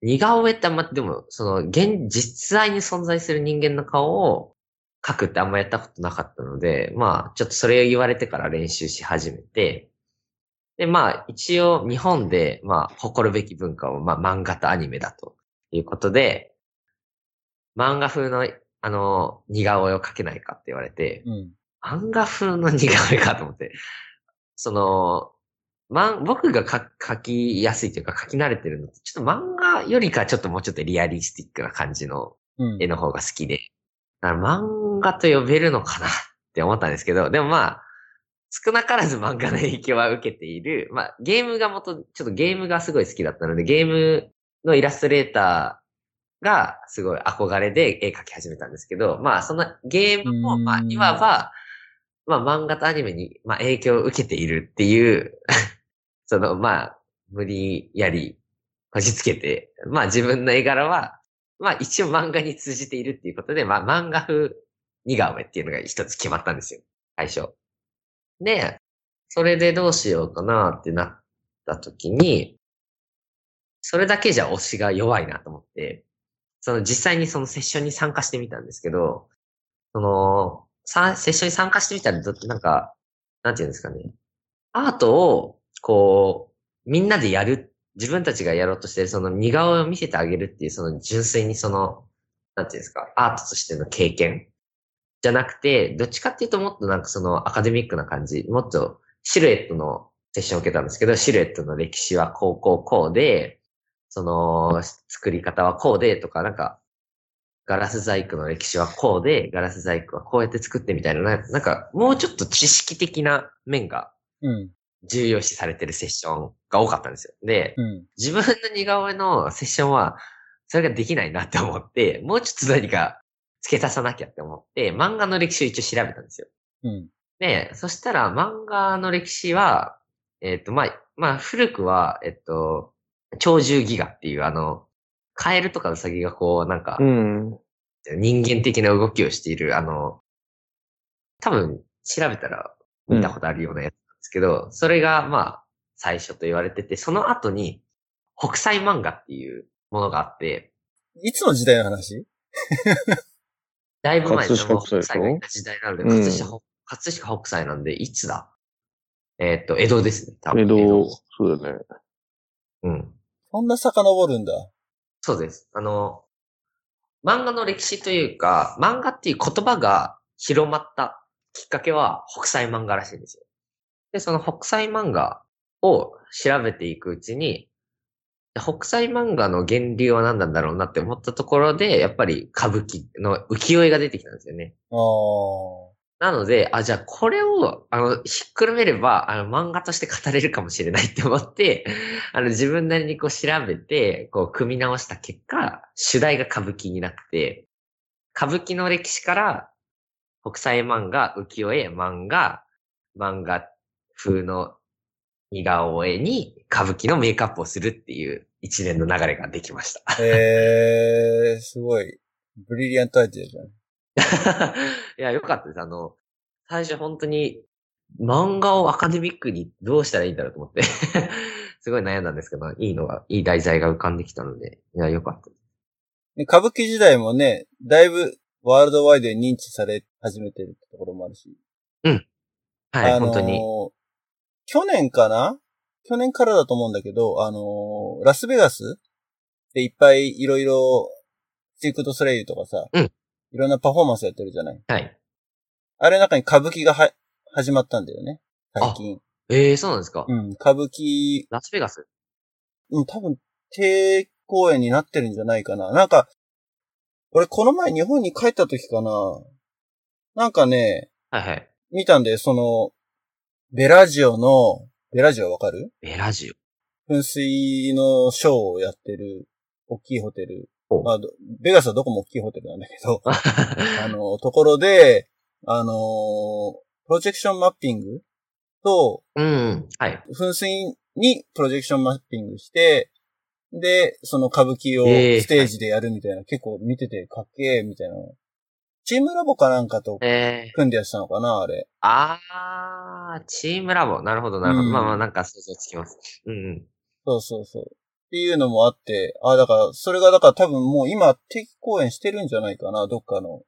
似顔絵ってあんま、でも、その、現、実際に存在する人間の顔を描くってあんまやったことなかったので、まあ、ちょっとそれを言われてから練習し始めて、で、まあ、一応日本で、まあ、誇るべき文化を、まあ、漫画とアニメだということで、漫画風の、あの、似顔絵を描けないかって言われて、うん。漫画風の似顔絵かと思って、その、まん、僕がか描きやすいというか描き慣れてるのって、ちょっと漫画よりかちょっともうちょっとリアリスティックな感じのうん絵。の方が好きで、だから漫画と呼べるのかなって思ったんですけど、でもまあ、少なからず漫画の影響は受けている。まあ、ゲームが元、ちょっとゲームがすごい好きだったので、ゲームのイラストレーターがすごい憧れで絵描き始めたんですけど、まあ、そのゲームも、うんまあ、いわば、まあ、漫画とアニメに、まあ、影響を受けているっていう、その、まあ、無理やり、こじつけて、まあ、自分の絵柄は、まあ、一応漫画に通じているっていうことで、まあ、漫画風似顔絵っていうのが一つ決まったんですよ。最初。で、それでどうしようかなってなった時に、それだけじゃ推しが弱いなと思って、その実際にそのセッションに参加してみたんですけど、その、さセッションに参加してみたらど、なんか、なんていうんですかね。アートを、こう、みんなでやる、自分たちがやろうとしてるその似顔絵を見せてあげるっていう、その純粋にその、なんていうんですか、アートとしての経験じゃなくて、どっちかっていうともっとなんかそのアカデミックな感じ、もっとシルエットのセッションを受けたんですけど、シルエットの歴史はこうこうこうで、その作り方はこうでとか、なんか、ガラス細工の歴史はこうで、ガラス細工はこうやって作ってみたいな、ななんかもうちょっと知識的な面がうん。重要視されてるセッションが多かったんですよ。で、うん。自分の似顔絵のセッションは、それができないなって思って、もうちょっと何か付け足さなきゃって思って、漫画の歴史を一応調べたんですよ。うん。で、そしたら漫画の歴史は、えっ、と、まあ、まあ、古くは、えっと、鳥獣ギガっていうあの、カエルとかウサギがこう、なんかう、ん。人間的な動きをしている、あの、多分調べたら見たことあるようなやつなんですけど、それがまあ最初と言われてて、その後に北斎漫画っていうものがあって、いつの時代の話？だいぶ前です葛飾北斎がいた時代なので、うん葛飾、葛飾北斎なんで、いつだ？えーっと、江戸ですね、多分。江戸、そうだね。うん。そんな遡るんだ。そうです。あの、漫画の歴史というか、漫画っていう言葉が広まったきっかけは北斎漫画らしいんですよ。で、その北斎漫画を調べていくうちに、北斎漫画の源流は何なんだろうなって思ったところで、やっぱり歌舞伎の浮世絵が出てきたんですよね。なので、あ、じゃあこれを、あの、ひっくるめれば、あの、漫画として語れるかもしれないって思って、あの、自分なりにこう調べて、こう、組み直した結果、主題が歌舞伎になって、歌舞伎の歴史から、北斎漫画、浮世絵、漫画、漫画風の似顔絵に歌舞伎のメイクアップをするっていう一連の流れができました。えー、すごい。ブリリアントアイデアじゃん。いや、よかったです。あの、最初本当に漫画をアカデミックにどうしたらいいんだろうと思って、すごい悩んだんですけど、いいのが、いい題材が浮かんできたので、いや、よかったです。で歌舞伎時代もね、だいぶワールドワイドに認知され始めてるってところもあるし。はい、あのー本当に。去年かな去年からだと思うんだけど、あのーラスベガスでいっぱいいろいろ、シークトソレイユとかさ、うんいろんなパフォーマンスやってるじゃない？はい。あれの中に歌舞伎がは、始まったんだよね。最近。ええー、そうなんですか？うん、歌舞伎、ラスベガス？うん、多分、低公演になってるんじゃないかな。なんか、俺この前日本に帰った時かな。なんかね、はいはい。見たんで、その、ベラジオの、ベラジオわかる？ベラジオ。噴水のショーをやってる、大きいホテル。まあ、どベガスはどこも大きいホテルなんだけど、あはの、ところで、あのープロジェクションマッピングと、うん。はい。噴水にプロジェクションマッピングして、で、その歌舞伎をえーステージでやるみたいな、結構見ててかっけーみたいな。チームラボかなんかと。組んでやってたのかな、あれ。あー、チームラボ。なるほど、なるほど。うんまあまあ、なんか想像つきます。うんうん。そうそうそう。っていうのもあって、あだから、それがだから多分もう今定期公演してるんじゃないかな、どっかの、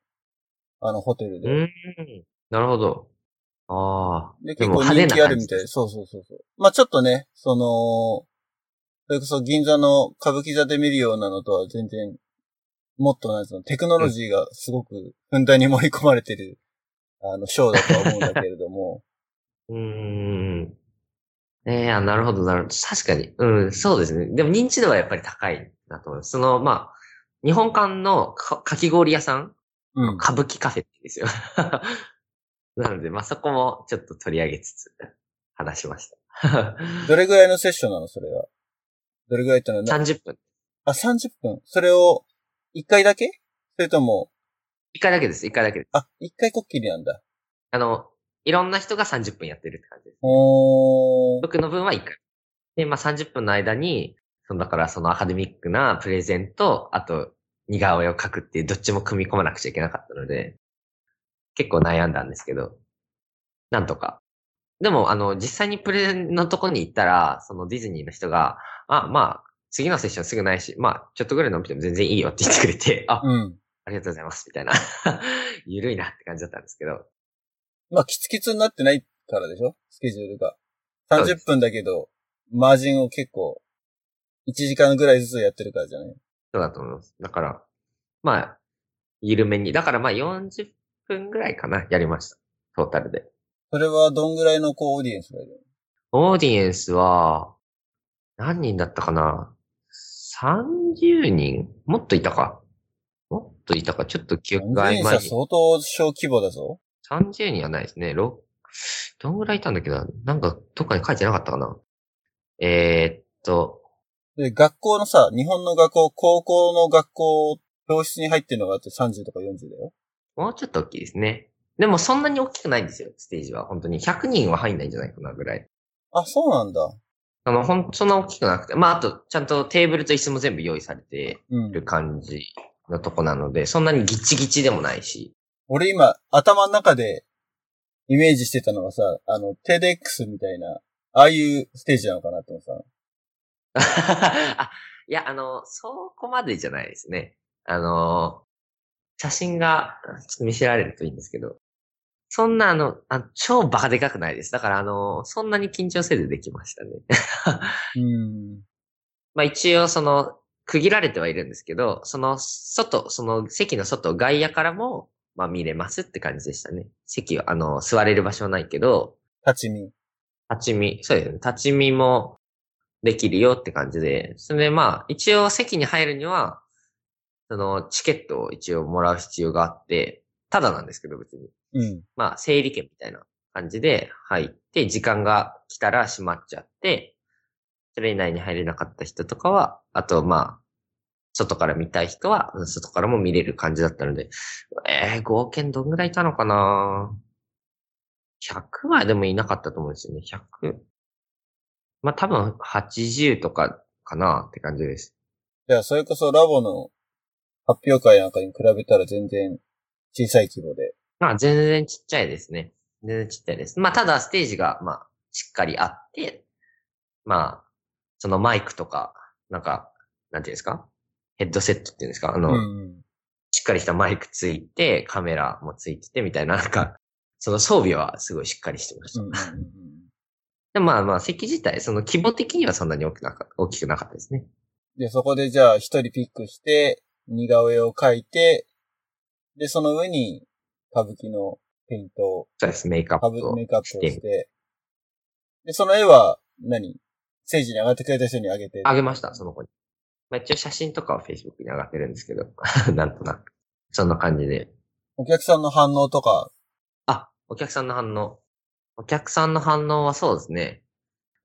あの、ホテルで。うーん。なるほど。あで、で結構人気あるみたいで。そうそうそうそう。まあちょっとね、その、それこそ銀座の歌舞伎座で見るようなのとは全然、もっとなんつうの、テクノロジーがすごくふんだんに盛り込まれてる、あの、ショーだとは思うんだけれども。うーん。ええあ、なるほど、なるほど。確かに。うん、そうですね。でも認知度はやっぱり高いなと思います。その、まあ、日本館のかかき氷屋さん、うん。歌舞伎カフェって言うんですよ。なので、まあ、そこもちょっと取り上げつつ、話しました。どれぐらいのセッションなの、それは？どれぐらいってのはな、30分。あ、30分。それを、1回だけ？それとも、1回だけです、1回だけです。あ、1回こっきりなんだ。あの、いろんな人が30分やってるって感じです。僕の分は1回。で、まあ、30分の間に、そのだからそのアカデミックなプレゼンと、あと、似顔絵を描くっていう、どっちも組み込まなくちゃいけなかったので、結構悩んだんですけど、なんとか。でも、あの、実際にプレゼンのとこに行ったら、そのディズニーの人が、あ、まあ、次のセッションすぐないし、まあ、ちょっとぐらい伸びても全然いいよって言ってくれて、あ、うん。ありがとうございます、みたいな。ゆるいなって感じだったんですけど、まあ、キツキツになってないからでしょ？スケジュールが。30そうです分だけど、マージンを結構、1時間ぐらいずつやってるからじゃない？そうだと思います。だから、まあ、緩めに。だからまあ40分ぐらいかな、やりました。トータルで。それはどんぐらいのこう、オーディエンスがいるオーディエンスは、何人だったかな？?30 人？もっといたか？もっといたか？ちょっと記憶が曖昧に。は相当小規模だぞ。30人はないですね。6どんぐらいいたんだっけな？なんか、どっかに書いてなかったかな？えー、っと、で、学校のさ、日本の学校、高校の学校、教室に入ってるのがあって30とか40だよ。もうちょっと大きいですね。でもそんなに大きくないんですよ、ステージは。本当に。100人は入んないんじゃないかなぐらい。あ、そうなんだ。あの、ほん、そんな大きくなくて。まあ、あと、ちゃんとテーブルと椅子も全部用意されてうん。る感じのとこなので、そんなにギチギチでもないし。俺今、頭の中でイメージしてたのがさ、あの、テデックスみたいな、ああいうステージなのかなって思ってたの。あ、いや、あの、そこまでじゃないですね。あの、写真が、ちょっと見せられるといいんですけど、そんなあの、あ超バカでかくないです。だからあの、そんなに緊張せずできましたね。うん。まあ一応その、区切られてはいるんですけど、その外、その席の外、外野からも、まあ見れますって感じでしたね。席は、あの、座れる場所はないけど、立ち見。立ち見、そうですね。立ち見もできるよって感じで、それでまあ、一応席に入るには、そのチケットを一応もらう必要があって、ただなんですけど別に。うん。まあ、整理券みたいな感じで入って、時間が来たら閉まっちゃって、それ以内に入れなかった人とかは、あとまあ、外から見たい人は、外からも見れる感じだったので、えー、合計どんぐらいいたのかな？100はでもいなかったと思うんですよね。100。まあ多分80とかかなって感じです。じゃあ、それこそラボの発表会なんかに比べたら全然小さい規模で。まあ全然ちっちゃいですね。全然ちっちゃいです。まあただステージがまあしっかりあって、まあそのマイクとか、なんか、なんていうんですか？ヘッドセットっていうんですか？あの、うん。しっかりしたマイクついて、カメラもついててみたいな、なんか、その装備はすごいしっかりしてました。うんうんうんでまあまあ席自体、その規模的にはそんなに大きくなか大きくなかったですね。で、そこでじゃあ一人ピックして、似顔絵を描いて、で、その上に歌舞伎のペイントを、そうです、メイクアッ歌プを舞メイクアップをしてで、その絵は何、ステージに上がってくれた人にあげて。あげました、その子に。まあ一応写真とかは Facebook に上がってるんですけど、なんとなく。そんな感じで。お客さんの反応とか、あ、お客さんの反応。お客さんの反応はそうですね。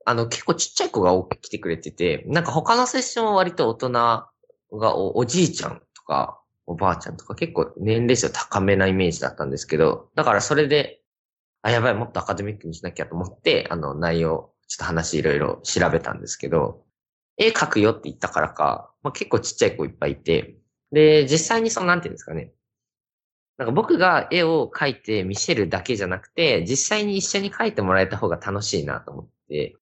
あの、結構ちっちゃい子が来てくれてて、なんか他のセッションは割と大人がお、おじいちゃんとか、おばあちゃんとか結構年齢層高めなイメージだったんですけど、だからそれで、あ、やばい、もっとアカデミックにしなきゃと思って、あの、内容、ちょっと話いろいろ調べたんですけど、絵描くよって言ったからか、まあ、結構ちっちゃい子いっぱいいて、で、実際にその、なんていうんですかね、なんか僕が絵を描いて見せるだけじゃなくて、実際に一緒に描いてもらえた方が楽しいなと思って、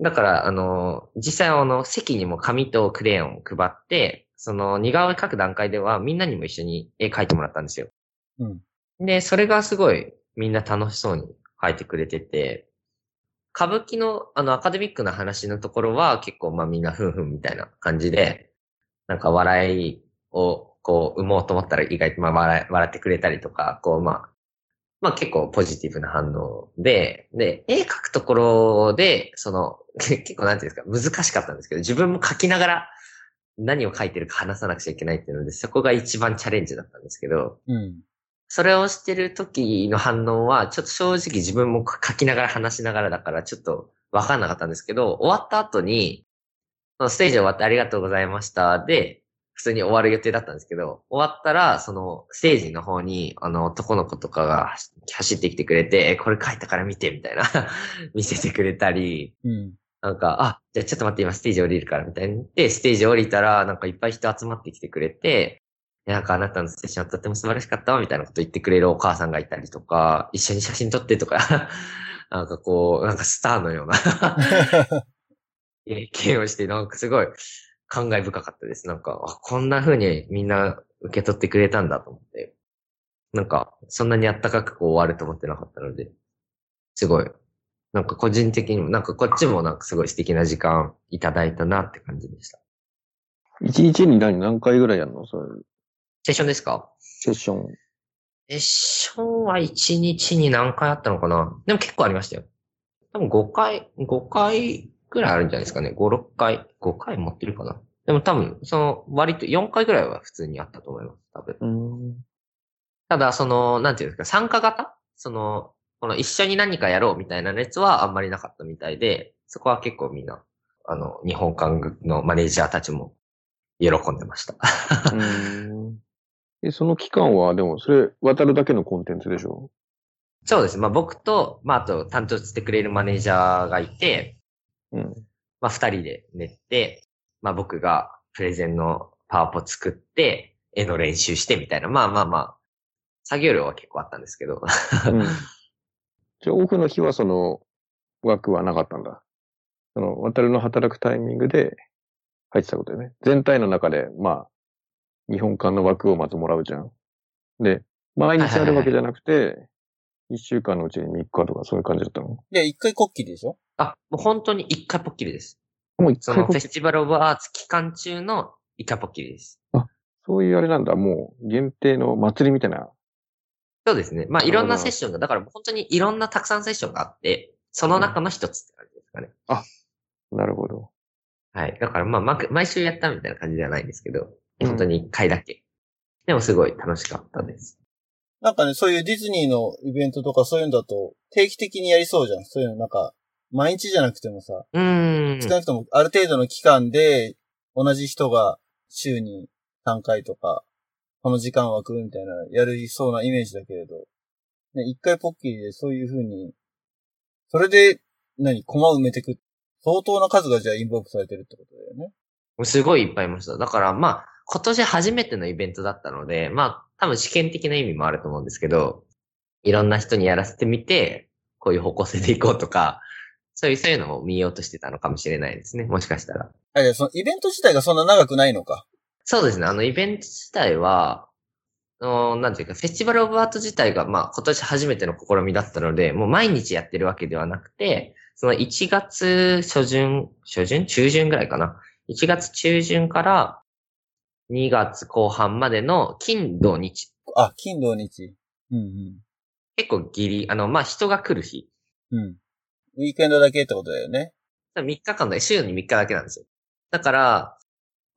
だから、あの、実際あの、席にも紙とクレヨンを配って、その似顔絵描く段階ではみんなにも一緒に絵描いてもらったんですよ。うん。で、それがすごいみんな楽しそうに描いてくれてて、歌舞伎のあのアカデミックな話のところは結構まあみんなふんふんみたいな感じで、なんか笑いをこう生もうと思ったら意外とまあ笑い笑ってくれたりとか、こうまあ、まあ結構ポジティブな反応で、で、絵描くところで、その、結構なんていうんですか、難しかったんですけど、自分も描きながら何を描いてるか話さなくちゃいけないっていうので、そこが一番チャレンジだったんですけど、うん。それをしてる時の反応は、ちょっと正直自分も書きながら話しながらだから、ちょっとわかんなかったんですけど、終わった後に、そのステージ終わってありがとうございましたで、普通に終わる予定だったんですけど、終わったら、そのステージの方に、あの男の子とかが走走ってきてくれて、えこれ書いたから見て、みたいな、見せてくれたり、うん。なんか、あ、じゃあちょっと待って、今ステージ降りるから、みたいに言って、ステージ降りたら、なんかいっぱい人集まってきてくれて、なんかあなたのセッションはとっても素晴らしかったわ、みたいなこと言ってくれるお母さんがいたりとか、一緒に写真撮ってとか、なんかこう、なんかスターのような経験をして、なんかすごい感慨深かったです。なんか、あこんな風にみんな受け取ってくれたんだと思って。なんか、そんなにあったかくこう終わると思ってなかったので、すごい、なんか個人的にも、なんかこっちもなんかすごい素敵な時間いただいたなって感じでした。一日に何何回ぐらいやるの？それ、セッションですか？セッション。セッションは1日に何回あったのかな？でも結構ありましたよ。多分5回、5回ぐらいあるんじゃないですかね。5、6回。5回持ってるかな？でも多分、その、割と4回ぐらいは普通にあったと思います。多分。うん。ただ、その、なんていうんですか、参加型？その、この一緒に何かやろうみたいな熱はあんまりなかったみたいで、そこは結構みんな、あの、日本館のマネージャーたちも喜んでました。その期間は、でも、それ、渡るだけのコンテンツでしょ？そうです。まあ僕と、まああと担当してくれるマネージャーがいて、うん。まあ二人で練って、まあ僕がプレゼンのパワポ作って、絵の練習してみたいな。まあまあまあ、作業量は結構あったんですけど。うん。じゃあ、オフの日はその枠はなかったんだ。その、渡るの働くタイミングで入ってたことだよね。全体の中で、まあ、日本館の枠をまずもらうじゃん。で、毎日あるわけじゃなくて、一週間のうちに3日とかそういう感じだったの？で、一回こっきりでしょ？あ、もう本当に一回ポッキリです。もう一そ回このフェスティバルオブアーツ期間中の一回ポッキリです。そういうあれなんだ、もう限定の祭りみたいな。そうですね。まあいろんなセッションが、だから本当にいろんなたくさんセッションがあって、その中の一つって感じですかね。なるほど。はい。だからまあ、ま毎週やったみたいな感じではないんですけど、うん本当に一回だけ。でもすごい楽しかったです。なんかね、そういうディズニーのイベントとかそういうのだと、定期的にやりそうじゃん。そういうのなんか、毎日じゃなくてもさ、うーん。少なくともある程度の期間で、同じ人が週に3回とか、この時間枠みたいな、やるそうなイメージだけれど、ね、一回ポッキリでそういう風に、それで、何、コマ埋めてく。相当な数がじゃあインボークされてるってことだよね。すごいいっぱいいました。だからまあ、今年初めてのイベントだったので、まあ、多分試験的な意味もあると思うんですけど、いろんな人にやらせてみて、こういう方向性でいこうとか、そういう、そういうのを見ようとしてたのかもしれないですね。もしかしたら。あ、いや、そのイベント自体がそんな長くないのか。そうですね。あの、イベント自体は、あのなんていうか、フェスティバルオブアート自体が、まあ、今年初めての試みだったので、もう毎日やってるわけではなくて、その1月初旬、初旬？中旬ぐらいかな？1月中旬から2月後半までの金土日。あ、金土日。うん結構ギリ、あの、まあ、人が来る日。うん。うん。ウィークエンドだけってことだよね。3日間で、週に3日だけなんですよ。だから、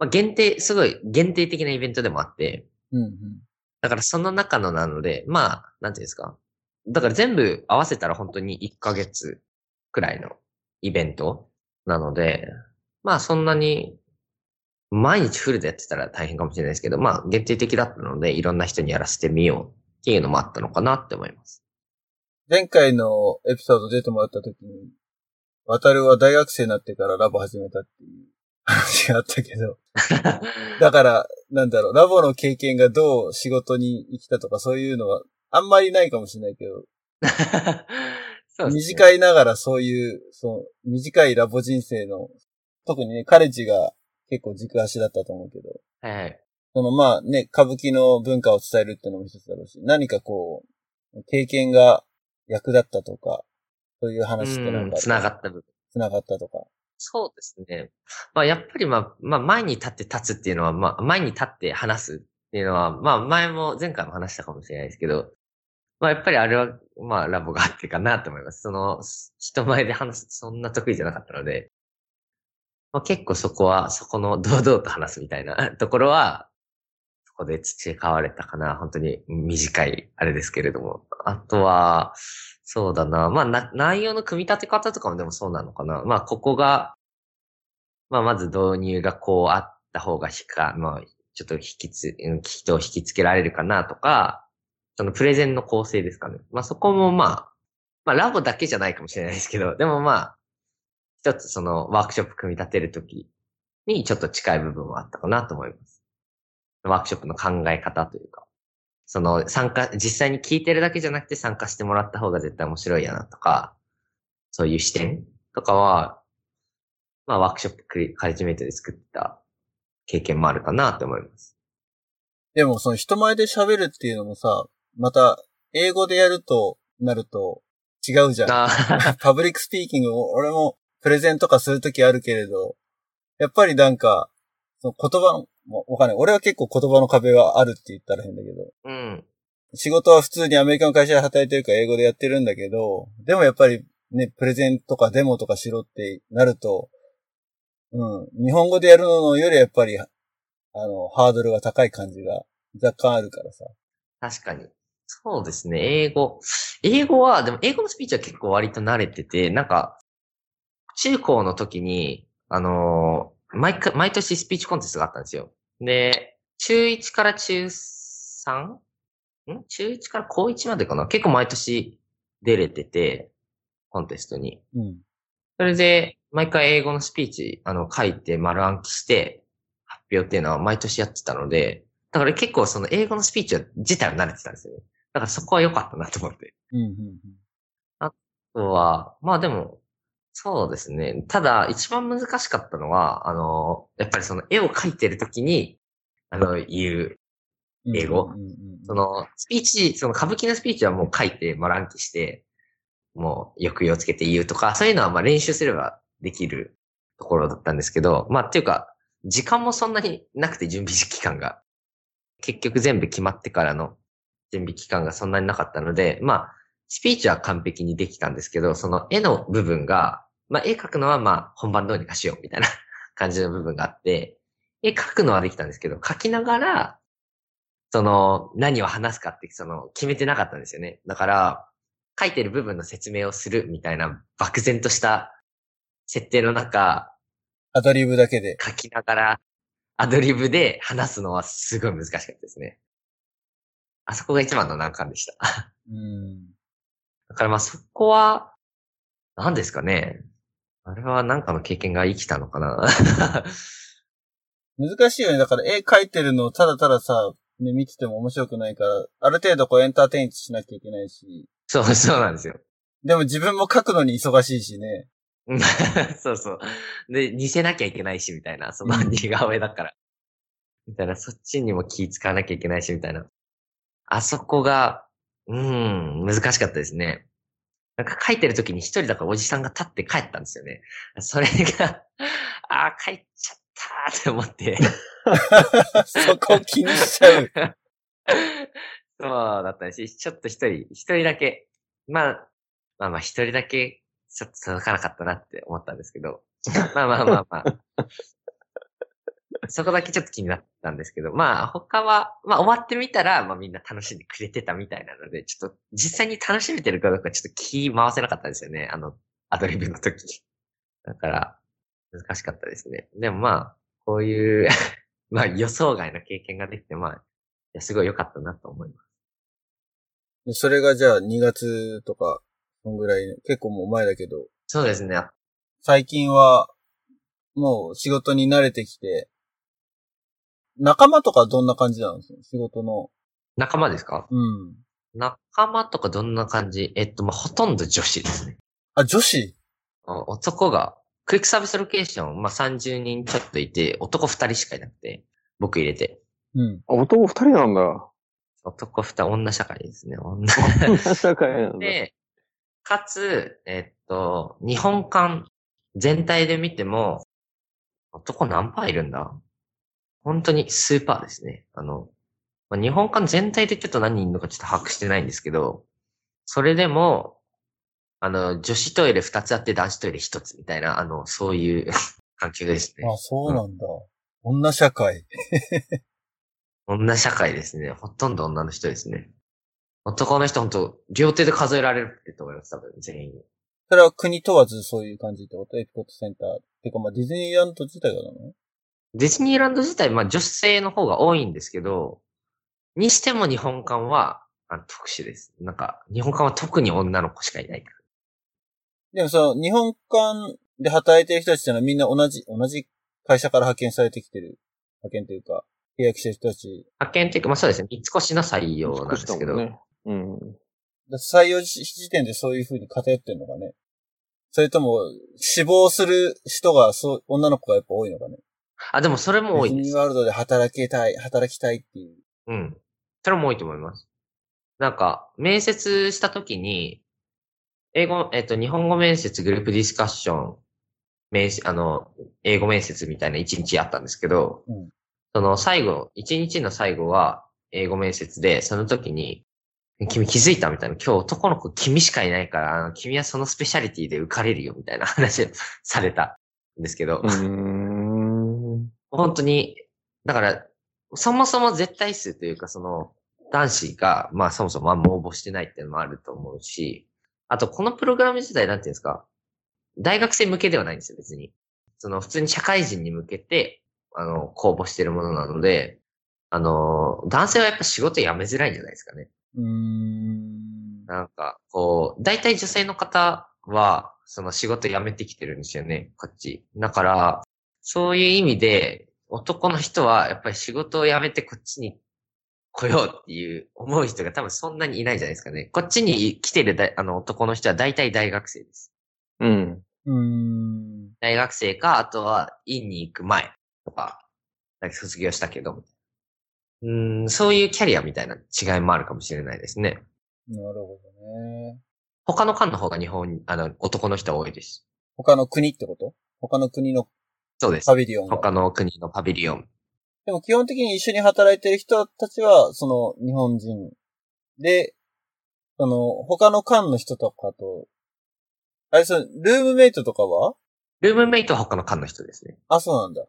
まあ、限定、すごい限定的なイベントでもあって、うんうん。だからその中のなので、まあ、なんていうんですか。だから全部合わせたら本当に1ヶ月くらいのイベントなので、まあそんなに毎日フルでやってたら大変かもしれないですけど、まあ限定的だったのでいろんな人にやらせてみようっていうのもあったのかなって思います。前回のエピソード出てもらった時に、渡るは大学生になってからラボ始めたっていう話があったけど、だから、なんだろう、ラボの経験がどう仕事に生きたとかそういうのはあんまりないかもしれないけど、そうね短いながらそういう、そう、短いラボ人生の、特にね、カレッジが結構軸足だったと思うけど、はい。そのまあね、歌舞伎の文化を伝えるっていうのも一つだろうし、何かこう、経験が役立ったとか、そういう話ってなんか、つながった部分。つながったとか。そうですね。まあやっぱりまあ、まあ前に立って立つっていうのは、まあ前に立って話すっていうのは、まあ前も前回も話したかもしれないですけど、まあやっぱりあれは、まあラボがあってかなと思います。その、人前で話すそんな得意じゃなかったので、まあ結構そこは、そこの堂々と話すみたいなところは、そこで培われたかな。本当に短いあれですけれども。あとは、そうだな。まあな、内容の組み立て方とかもでもそうなのかな。まあここが、まあまず導入がこうあった方がしか、まあちょっと引きつ、人を引きつけられるかなとか、そのプレゼンの構成ですかね。まあそこもまあ、まあラボだけじゃないかもしれないですけど、でもまあ、一つそのワークショップ組み立てるときにちょっと近い部分はあったかなと思います。ワークショップの考え方というか、その参加、実際に聞いてるだけじゃなくて参加してもらった方が絶対面白いやなとか、そういう視点とかは、まあワークショップクリカレッジメイトで作った経験もあるかなと思います。でもその人前で喋るっていうのもさ、また、英語でやるとなると違うじゃん。public speaking を、俺もプレゼンとかするときあるけれど、やっぱりなんか、その言葉の、もうわかんない。俺は結構言葉の壁はあるって言ったら変だけど、うん。仕事は普通にアメリカの会社で働いてるから英語でやってるんだけど、でもやっぱりね、プレゼンとかデモとかしろってなると、うん、日本語でやるのよりやっぱり、あの、ハードルが高い感じが若干あるからさ。確かに。そうですね、英語。英語は、でも英語のスピーチは結構割と慣れてて、なんか、中高の時に、あのー毎回、毎年スピーチコンテストがあったんですよ。で、中1から中 3? ん？中1から高1までかな？結構毎年出れてて、コンテストに。うん。それで、毎回英語のスピーチ、あの、書いて丸暗記して、発表っていうのは毎年やってたので、だから結構その英語のスピーチは自体は慣れてたんですよね。だからそこは良かったなと思って。うん、うん、あとは、まあでも、そうですね。ただ、一番難しかったのは、あの、やっぱりその絵を描いてるときに、あの、言う、うん。英語その、スピーチ、その歌舞伎のスピーチはもう書いて丸暗記して、もう抑揚つけて言うとか、そういうのはまあ練習すればできるところだったんですけど、まあっていうか、時間もそんなになくて準備期間が。結局全部決まってからの準備期間がそんなになかったので、まあ、スピーチは完璧にできたんですけど、その絵の部分が、まあ絵描くのはまあ本番どうにかしようみたいな 感じの部分があって、絵描くのはできたんですけど、描きながら、その、何を話すかって、その、決めてなかったんですよね。だから、書いてる部分の説明をするみたいな漠然とした設定の中、アドリブだけで。書きながら、アドリブで話すのはすごい難しかったですね。あそこが一番の難関でした。うん。だからまあそこは、何ですかね。あれは何かの経験が生きたのかな？難しいよね。だから絵描いてるのをただたださ、ね、見てても面白くないから、ある程度こうエンターテインしなきゃいけないし、そう、そうなんですよ。でも自分も描くのに忙しいしね。う んそうそう。で、似せなきゃいけないし、みたいな。そのうん似顔絵だから。みたいな、そっちにも気使わなきゃいけないし、みたいな。あそこが、うーん、難しかったですね。なんか書いてる時に一人だからおじさんが立って帰ったんですよね。それが、ああ、帰っちゃったーって思って。そこ気にしちゃう。そうだったし、ちょっと一人、一人だけ、まあ、まあまあ一人だけ、ちょっと届かなかったなって思ったんですけど、まあまあまあまあ。そこだけちょっと気になったんですけど、まあ他は、まあ終わってみたら、まあみんな楽しんでくれてたみたいなので、ちょっと実際に楽しめてるかどうかちょっと気回せなかったんですよね、あの、アドリブの時。だから、難しかったですね。でもまあ、こういう、まあ予想外の経験ができて、まあ、いやすごい良かったなと思います。でそれがじゃあ2月とか、そんぐらい、結構もう前だけど、そうですね。最近は、もう仕事に慣れてきて、仲間とかどんな感じなんですか仕事の。仲間ですか？うん。仲間とかどんな感じ？えっと、まあ、ほとんど女子ですね。あ、女子？あ男が、クイックサービスロケーション、まあ、30人ちょっといて、男2人しかいなくて、僕入れて。うん。あ男二人なんだ。男2人、女社会ですね。女。社会なんだ。で、かつ、えっと、日本館全体で見ても、男何パーいるんだ？本当にスーパーですね。あの、まあ、日本館全体でちょっと何人いるのかちょっと把握してないんですけど、それでも、あの、女子トイレ2つあって男子トイレ1つみたいな、あの、そういう 環境ですね。あ、そうなんだ。女社会。女社会ですね。ほとんど女の人ですね。男の人本当両手で数えられるってと思います、多分、全員。それは国問わずそういう感じってこと？エピコットセンター。てかまあディズニーランド自体がなの？ディズニーランド自体、まあ女性の方が多いんですけど、にしても日本館はあの特殊です。なんか、日本館は特に女の子しかいないから。でもその日本館で働いてる人たちってのはみんな同じ、同じ会社から派遣されてきてる。派遣というか、契約してる人たち。派遣っていうか、まあそうですね、三越の採用なんですけど、ね。うん。だ採用時点でそういう風に偏ってるのかね。それとも、死亡する人が、そう、女の子がやっぱ多いのかね。あ、でもそれも多いですディズニー。ワールドで働きたい、働きたいっていう。うん。それも多いと思います。なんか、面接したときに、英語、えっと、日本語面接、グループディスカッション、面接、あの、英語面接みたいな一日あったんですけど、うんその最後、一日の最後は英語面接で、その時に、君気づいたみたいな、今日男の子君しかいないから、あの君はそのスペシャリティで受かれるよみたいな話をされたんですけど、うーん。本当に、だから、そもそも絶対数というか、その、男子が、まあそもそもあんま応募してないっていうのもあると思うし、あとこのプログラム自体なんていうんですか、大学生向けではないんですよ、別に。その普通に社会人に向けて、あの、公募してるものなので、あの、男性はやっぱ仕事辞めづらいんじゃないですかね。うーん。なんか、こう、大体女性の方は、その仕事辞めてきてるんですよね、こっち。だから、そういう意味で、男の人はやっぱり仕事を辞めてこっちに来ようっていう思う人が多分そんなにいないじゃないですかね。こっちに来てるだあの男の人は大体大学生です。うん。うーん。大学生か、あとは院に行く前とか、なんか卒業したけど、うーん、そういうキャリアみたいな違いもあるかもしれないですね。なるほどね。他の間の方が日本、あの、男の人は多いです。他の国ってこと？他の国のそうですパ。ビリオンが。他の国のパビリオン。でも基本的に一緒に働いてる人たちは、その日本人で、その他の間の人とかと、あれ、そのルームメイトとかは？ルームメイトは他の間の人ですね。あ、そうなんだ。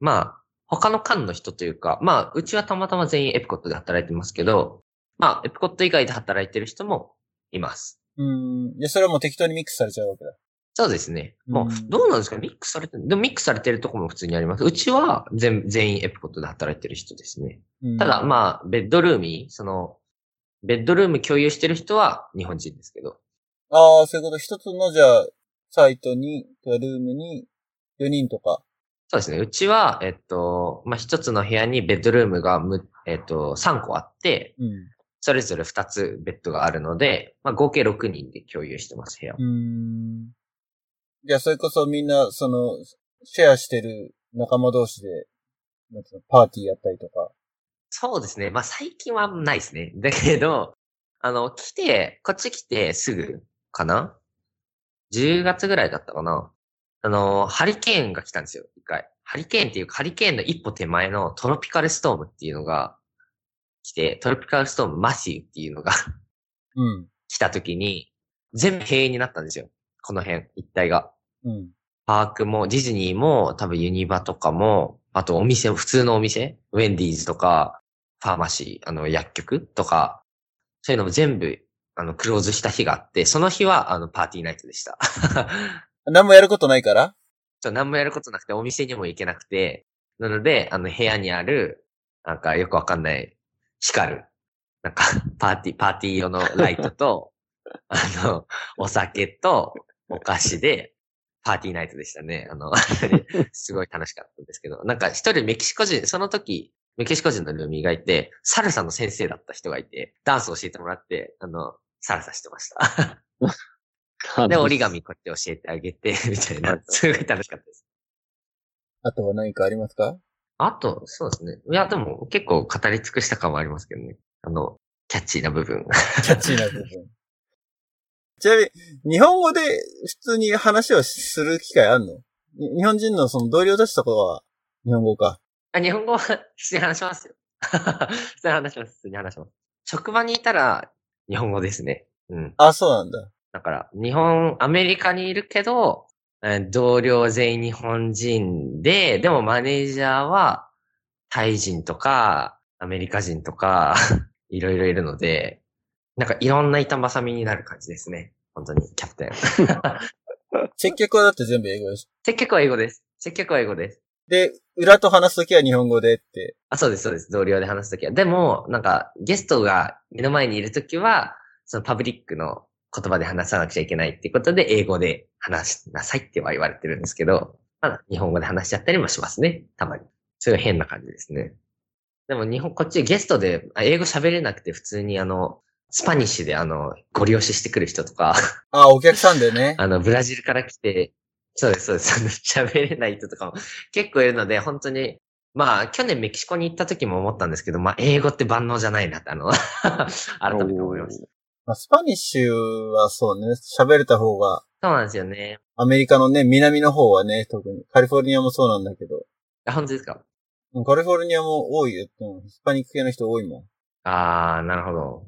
まあ、他の間の人というか、まあ、うちはたまたま全員エプコットで働いてますけど、まあ、エプコット以外で働いてる人もいます。うーん。で、それはもう適当にミックスされちゃうわけだ。そうですね。もうどうなんですか？ミックスされてる、でもミックスされてるところも普通にあります。うちは全全員エプコットで働いてる人ですね。うんただ、まあ、ベッドルームに、その、ベッドルーム共有してる人は日本人ですけど、ああ、そういうこと。一つの、じゃあ、サイトに、ルームに、4人とか。そうですね。うちは、えっと、まあ、一つの部屋にベッドルームがむ、えっと、3個あって、うん。それぞれ2つベッドがあるので、まあ、合計6人で共有してます、部屋をうーん。じゃあ、それこそみんな、その、シェアしてる仲間同士で、なんつうの、パーティーやったりとか。そうですね。まあ、最近はないですね。だけど、あの、来て、こっち来てすぐかな ?10 月ぐらいだったかな？あの、ハリケーンが来たんですよ、一回。ハリケーンっていうか、ハリケーンの一歩手前のトロピカルストームっていうのが来て、トロピカルストームマシューっていうのがうん。来た時に、全部閉園になったんですよ。この辺、一帯が。うん。パークも、ディズニーも、多分ユニバとかも、あとお店、普通のお店、ウェンディーズとか、ファーマシー、あの、薬局とか、そういうのも全部、あの、クローズした日があって、その日は、あの、パーティーナイトでした。何もやることないから？そう、何もやることなくて、お店にも行けなくて、なので、あの、部屋にある、なんか、よくわかんない、光る、なんか、パーティー、パーティー用のライトと、あの、お酒と、お菓子で、パーティーナイトでしたね。あの、すごい楽しかったんですけど、なんか一人メキシコ人、その時、メキシコ人のルーミーがいて、サルサの先生だった人がいて、ダンスを教えてもらって、あの、サルサしてました。で、折り紙こうやって教えてあげて、みたいな、すごい楽しかったです。あとは何かありますか？あと、そうですね。いや、でも結構語り尽くした感はありますけどね。あの、キャッチーな部分。キャッチーな部分。ちなみに、日本語で普通に話をする機会あんの？に日本人のその同僚たちとかは日本語か。あ日本語は普通に話しますよ。普通に話します。普通に話します。職場にいたら日本語ですね。うん。あ、そうなんだ。だから、日本、アメリカにいるけど、えー同僚全員日本人で、でもマネージャーはタイ人とか、アメリカ人とか、いろいろいるので、なんかいろんな板挟みになる感じですね。本当に、キャプテン。接客はだって全部英語です。接客は英語です。接客は英語です。で、裏と話すときは日本語でって。あ、そうです、そうです。同僚で話すときは。でも、なんか、ゲストが目の前にいるときは、そのパブリックの言葉で話さなくちゃいけないっていうことで、英語で話しなさいっては言われてるんですけど、まだ日本語で話しちゃったりもしますね。たまに。すごい変な感じですね。でも日本、こっちゲストで、あ英語喋れなくて普通にあの、 Spanish であの、ご利用ししてくる人とか、あ、お客さんでね。あの、ブラジルから来て、そうです、そうです。喋れない人とかも結構いるので、本当に、まあ、去年メキシコに行った時も思ったんですけど、まあ、英語って万能じゃないなって、あの、改めて思いました。まあ、 Spanish はそうね、喋れた方が、そうなんですよね。アメリカのね、南の方はね、特に。カリフォルニアもそうなんだけど。あ、本当ですか？うんカリフォルニアも多いよ。うんヒスパニック系の人多いもん。あー、なるほど。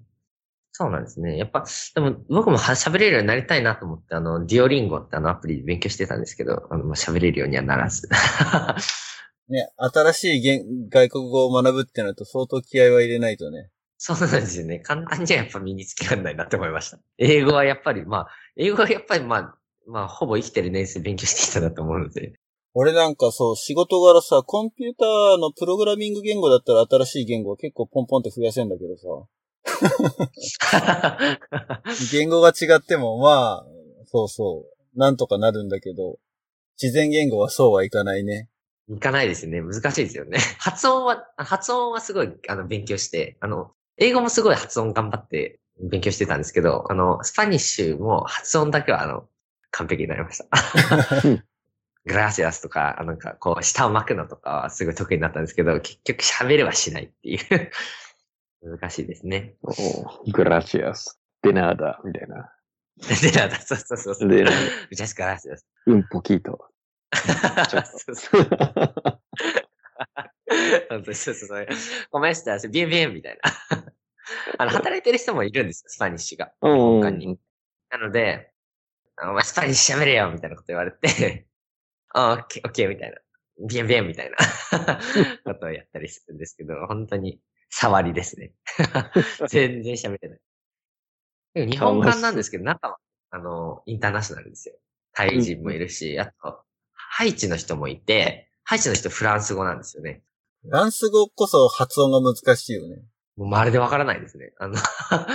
そうなんですね。やっぱ、でも僕もは喋れるようになりたいなと思って、あの、ディオリンゴってあのアプリで勉強してたんですけど、あの、喋れるようにはならず。ね、新しい言外国語を学ぶってなると相当気合は入れないとね。そうなんですよね。簡単にはやっぱ身につけられないなって思いました。英語はやっぱり、まあ、英語はやっぱりまあ、まあ、ほぼ生きてる年数勉強してきたなと思うので。俺なんかそう、仕事柄さ、コンピューターのプログラミング言語だったら新しい言語は結構ポンポンって増やせんだけどさ。言語が違っても、まあ、そうそう、なんとかなるんだけど、自然言語はそうはいかないね。いかないですよね。難しいですよね。発音は、発音はすごい、あの、勉強して、あの、英語もすごい発音頑張って勉強してたんですけど、あの、スパニッシュも発音だけは、あの、完璧になりました。グラシアスとか、あなんか、こう、舌を巻くのとかはすごい得意になったんですけど、結局喋れはしないっていう。難しいですね。おグラシアス。デナーダ、みたいな。で、なんだ、そうそうそうそう。で、ジャスグラシアス。うんぽキーと そうそう本当にそうそうそう。 Cómo está、bien bien みたいな。あの、働いてる人もいるんですよ、 Spanish が。うん他に。なので、あお前 Spanish 喋れよみたいなこと言われて、あオッケー、オッケーみたいな。 bien bien みたいな ことをやったりするんですけど、本当に触りですね。全然喋れない。でも日本館なんですけど、中は、あの、インターナショナルですよ。タイ人もいるし、あと、ハイチの人もいて、ハイチの人フランス語なんですよね。フランス語こそ発音が難しいよね。もうまるでわからないですね。あの、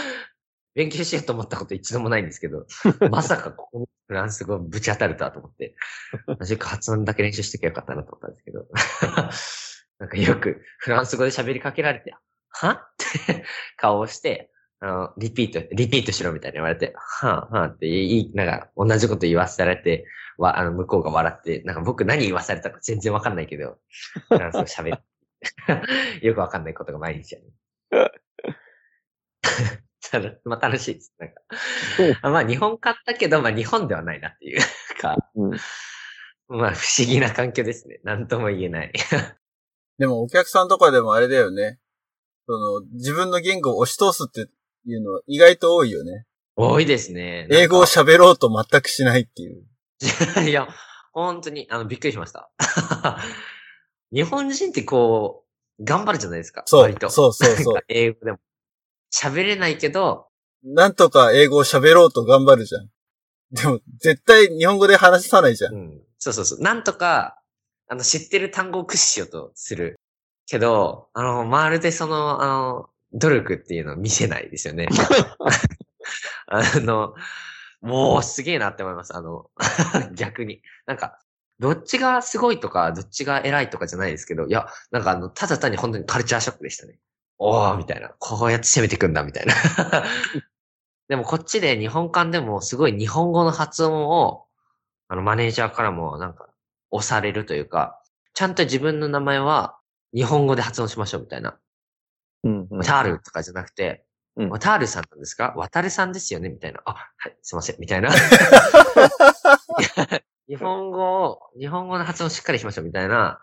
勉強しようと思ったこと一度もないんですけど、まさかここにフランス語ぶち当たるとはと思って、マジか発音だけ練習してきゃよかったなと思ったんですけど、なんかよくフランス語で喋りかけられて、は？っ て顔をして、あの、リピート、リピートしろみたいに言われて、はぁ、はぁって言い、なんか同じこと言わせられて、わ、あの、向こうが笑って、なんか僕何言わされたか全然わかんないけど、フランス語喋る。よくわかんないことが毎日ある。ただまあ楽しいです。なんかうん。あまあ日本買ったけど、まあ日本ではないなっていうか、うんまあ不思議な環境ですね。なんとも言えない。でもお客さんとかでもあれだよね。その、自分の言語を押し通すっていうのは意外と多いよね。多いですね。英語を喋ろうと全くしないっていう。いや、本当に、あの、びっくりしました。日本人ってこう、頑張るじゃないですか。そう割と。そうそうそう英語でも。喋れないけど、なんとか英語を喋ろうと頑張るじゃん。でも、絶対日本語で話さないじゃ。うんん。そうそうそう。なんとか、あの、知ってる単語を駆使しようとする。けど、あの、まるでその、あの、努力っていうのを見せないですよね。あの、もうすげえなって思います。あの、逆に。なんか、どっちがすごいとか、どっちが偉いとかじゃないですけど、いや、なんかあの、ただ単に本当にカルチャーショックでしたね。おー、みたいな。こうやって攻めていくんだ、みたいな。でもこっちで日本館でもすごい日本語の発音を、あの、マネージャーからもなんか、押されるというか、ちゃんと自分の名前は日本語で発音しましょう、みたいな。うんうんタールとかじゃなくて、うんタールさんなんですか？渡るさんですよね？みたいな。あ、はい、すいません、みたいな。日本語を、日本語の発音しっかりしましょう、みたいな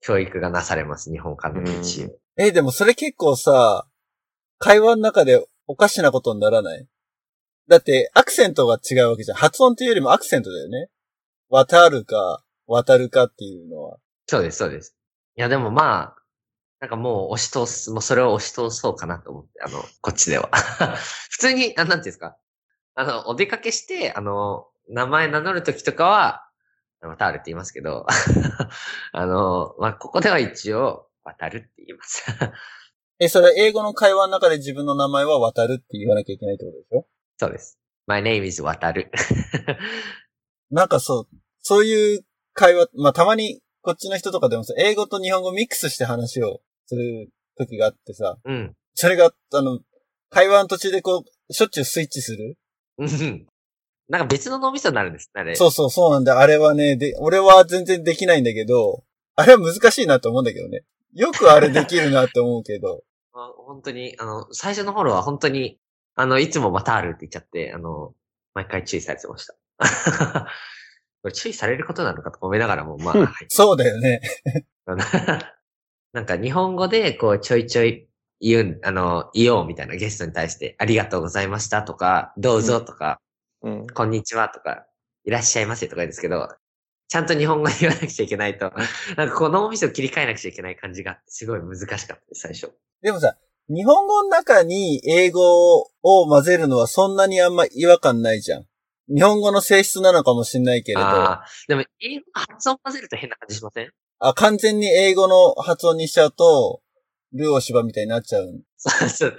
教育がなされます、日本からの道を。え、でもそれ結構さ、会話の中でおかしなことにならない？だって、アクセントが違うわけじゃん。発音っていうよりもアクセントだよね。渡るか、渡るかっていうのは。そうです、そうです。いや、でもまあ、なんかもう押し通す、もうそれを押し通そうかなと思って、あの、こっちでは。普通に、あなんていうんですか。あの、お出かけして、あの、名前名乗るときとかは、またあるって言いますけど、あの、まあ、ここでは一応、渡るって言います。え、それ英語の会話の中で自分の名前は渡るって言わなきゃいけないってことでしょ？そうです。My name is 渡る。なんかそう、そういう会話、まあたまにこっちの人とかでもさ、英語と日本語ミックスして話をする時があってさ、うん。それが、あの、会話の途中でこう、しょっちゅうスイッチする？うん。なんか別の脳みそになるんです。あれ。そうそうそうなんだ。あれはね、で、俺は全然できないんだけど、あれは難しいなと思うんだけどね。よくあれできるなって思うけど。あ本当に、あの、最初の頃は本当に、あの、いつもまたあるって言っちゃって、あの、毎回注意されてました。これ注意されることなのかとか思いながらも、まあ、はい。そうだよね。なんか日本語で、こう、ちょいちょい言う、あの、言おうみたいなゲストに対して、ありがとうございましたとか、どうぞとか、うん。こんにちはとか、いらっしゃいませとか言うんですけど、ちゃんと日本語で言わなくちゃいけないと、なんかこの脳みそを切り替えなくちゃいけない感じがすごい難しかったです、最初。でもさ、日本語の中に英語を混ぜるのはそんなにあんま違和感ないじゃん。日本語の性質なのかもしれないけれど、あああ。でも、英語の発音混ぜると変な感じしません？完全に英語の発音にしちゃうと、ルーオシバみたいになっちゃう。そうそう。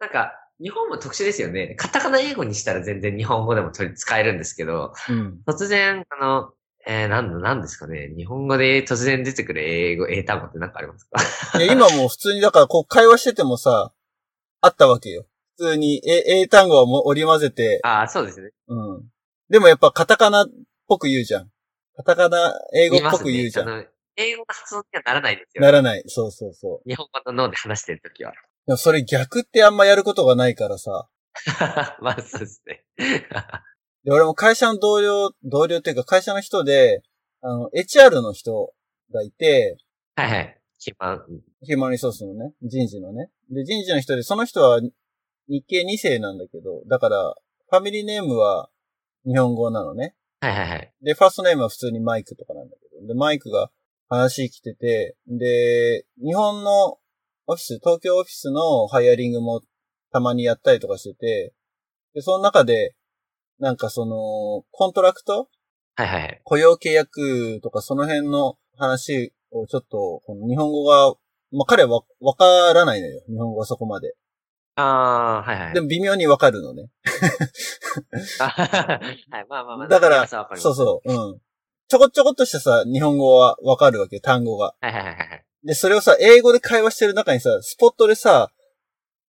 なんか、日本も特殊ですよね。カタカナ英語にしたら全然日本語でも取り使えるんですけど、うん。突然、あの、えー、なんだ、なんですかね。日本語で突然出てくる英語、英単語って何かありますか？いや今もう普通に、だからこう会話しててもさ、あったわけよ。普通に英英単語はもう織り交ぜて、ああ、そうですね。うん。でもやっぱカタカナっぽく言うじゃん。カタカナ、英語っぽく言うじゃん。ね英語の発音にはならないですよ。ならない。そうそうそう。日本語の脳で話してるときは。でもそれ逆ってあんまやることがないからさ。まあ、そうですね。で、俺も会社の同僚、同僚っていうか会社の人で、あの、HR の人がいて、はいはい。一番、ヒューマンリソースのね、人事のね。で、人事の人で、その人は日系2世なんだけど、だから、ファミリーネームは日本語なのね。はいはいはい。で、ファーストネームは普通にマイクとかなんだけど、で、マイクが話来てて、で、日本のオフィス、東京オフィスのハイアリングもたまにやったりとかしてて、で、その中で、なんかその、 contract？はいはいはい。雇用契約とかその辺の話をちょっと、この日本語が、まあ、彼はわわからないのよ。日本語はそこまで。ああ、はいはい。でも微妙にわかるのね。あ はい、まあまあまあ。だからそうそう、うん。ちょこちょこっとしたさ、日本語はわかるわけ、単語が。はいはいはいはい。で、それをさ、英語で会話してる中にさ、スポットでさ、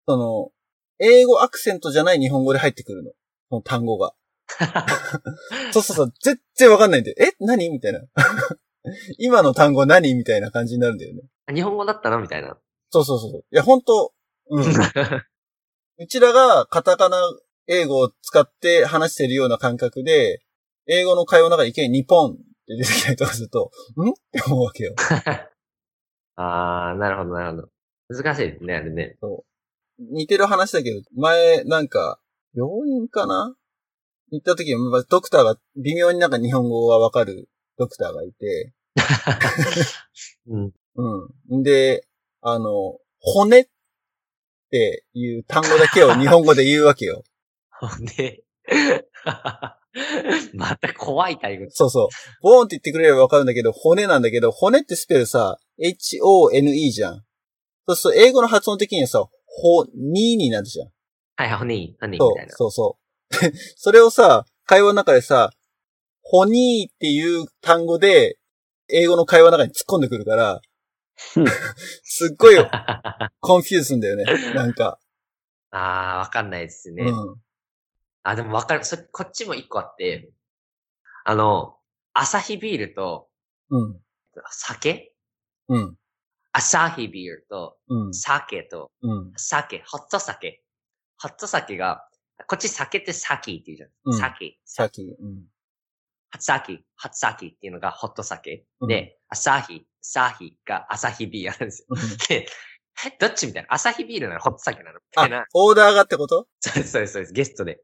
その、英語アクセントじゃない日本語で入ってくるの。その単語が。そうそうそう、全然わかんないんで、え？何？みたいな。今の単語何？みたいな感じになるんだよね。日本語だったの？みたいな。そうそうそう。いや、本当うん。うちらがカタカナ英語を使って話してるような感覚で、英語の会話の中にいきなり日本って出てきたりとかすると、ん？って思うわけよ。ああ、なるほどなるほど。難しいですね、あれね。似てる話だけど、前、なんか、病院かな？行った時に、まあドクターが、微妙になんか日本語がわかるドクターがいて、うん。うん。で、あの、骨っていう単語だけを日本語で言うわけよ。ほんで、また怖いタイプ。そうそう。 bone って言ってくれればわかるんだけど、骨なんだけど、骨ってスペルさ、H-O-N-E じゃん。そうすると英語の発音的にはさ、ほ、にになるじゃん。はいはい、ホニー、ホニーそうみたいな。そうそう。それをさ、会話の中でさ、ホニーっていう単語で、英語の会話の中に突っ込んでくるから、すっごい confuse すんだよね。なんか。ああ、わかんないですね。うん。あ、でもわかる。そ、こっちも一個あって、あの、アサヒビールとうん。酒？うん。アサヒビールとうん。酒とうん。酒、ホット酒。ホット酒が、こっち酒ってサキって言うじゃん。うん酒。さっき。うん。ハツサキ、ハツサキっていうのがホット酒。うんで、アサヒ、サヒがアサヒビールなんですよ。うんで、え、どっちみたいな？アサヒビールなのホット酒なのみたいな？あ。、オーダーがってこと？そうです、そうです、そうです。ゲストで。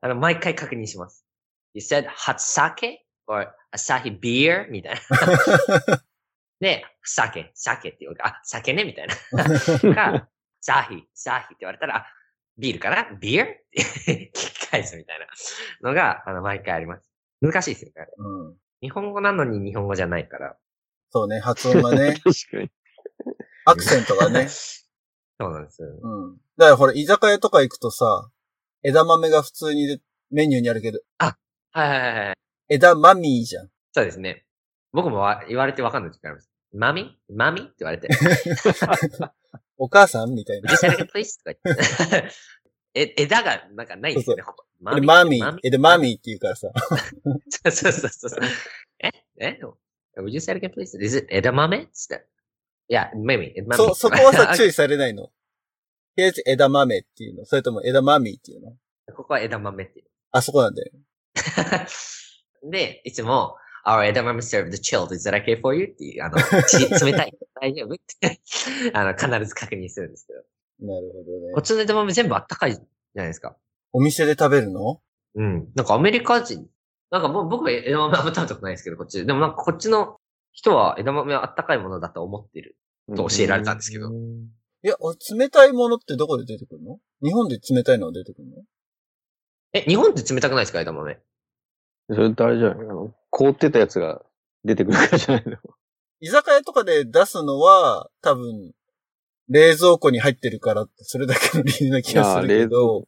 あの、毎回確認します。You said hot sake? Or Asahi beer? みたいな。で、酒、酒って言うから、あ、酒ね？みたいな。か、サヒ、サヒって言われたら、あ、ビールかな？ビールって聞き返すみたいなのが、あの、毎回あります。難しいですよね、あれ。うん。日本語なのに日本語じゃないから。そうね、発音がね、確かに。アクセントがね。そうなんですよ。うん。だからほら、居酒屋とか行くとさ、枝豆が普通にメニューにあるけど、はいはいはいはい。枝マミーじゃん。そうですね。僕もわ言われてわかんない時あります。マミ？マミ？って言われて。お母さんみたいな。え、枝がなんかないですよね、ほぼ。でマミマー、枝マミーって言うからさ。そうそうそうそう。え？え？?Would you say it again, please? Is it 枝豆つって。いや、maybe. そ、そこはさ、注意。意されないの？とりあえず枝豆っていうの？それとも枝マミーっていうの？ここは枝豆っていう。あそこなんだよ。で、いつも、Our 枝豆 served chilled. Is that okay for you? っていう、あの、ち 冷たい。大丈夫？って、あの、必ず確認するんですけど。なるほどねこっ。ちの枝豆全部あったかいじゃないですか。お店で食べるの？うん。なんかアメリカ人、なんかもう僕は枝豆あんま食べたことないですけど、こっちで。でもなんかこっちの人は枝豆はあったかいものだと思ってる。と教えられたんですけどうん。いいや、俺冷たいものってどこで出てくるの？日本で冷たいのは出てくるの？え、日本って冷たくないですか枝豆？それってあれじゃないあの、凍ってたやつが出てくるからじゃないの？居酒屋とかで出すのは、多分、冷蔵庫に入ってるからって、それだけの理由な気がするけど、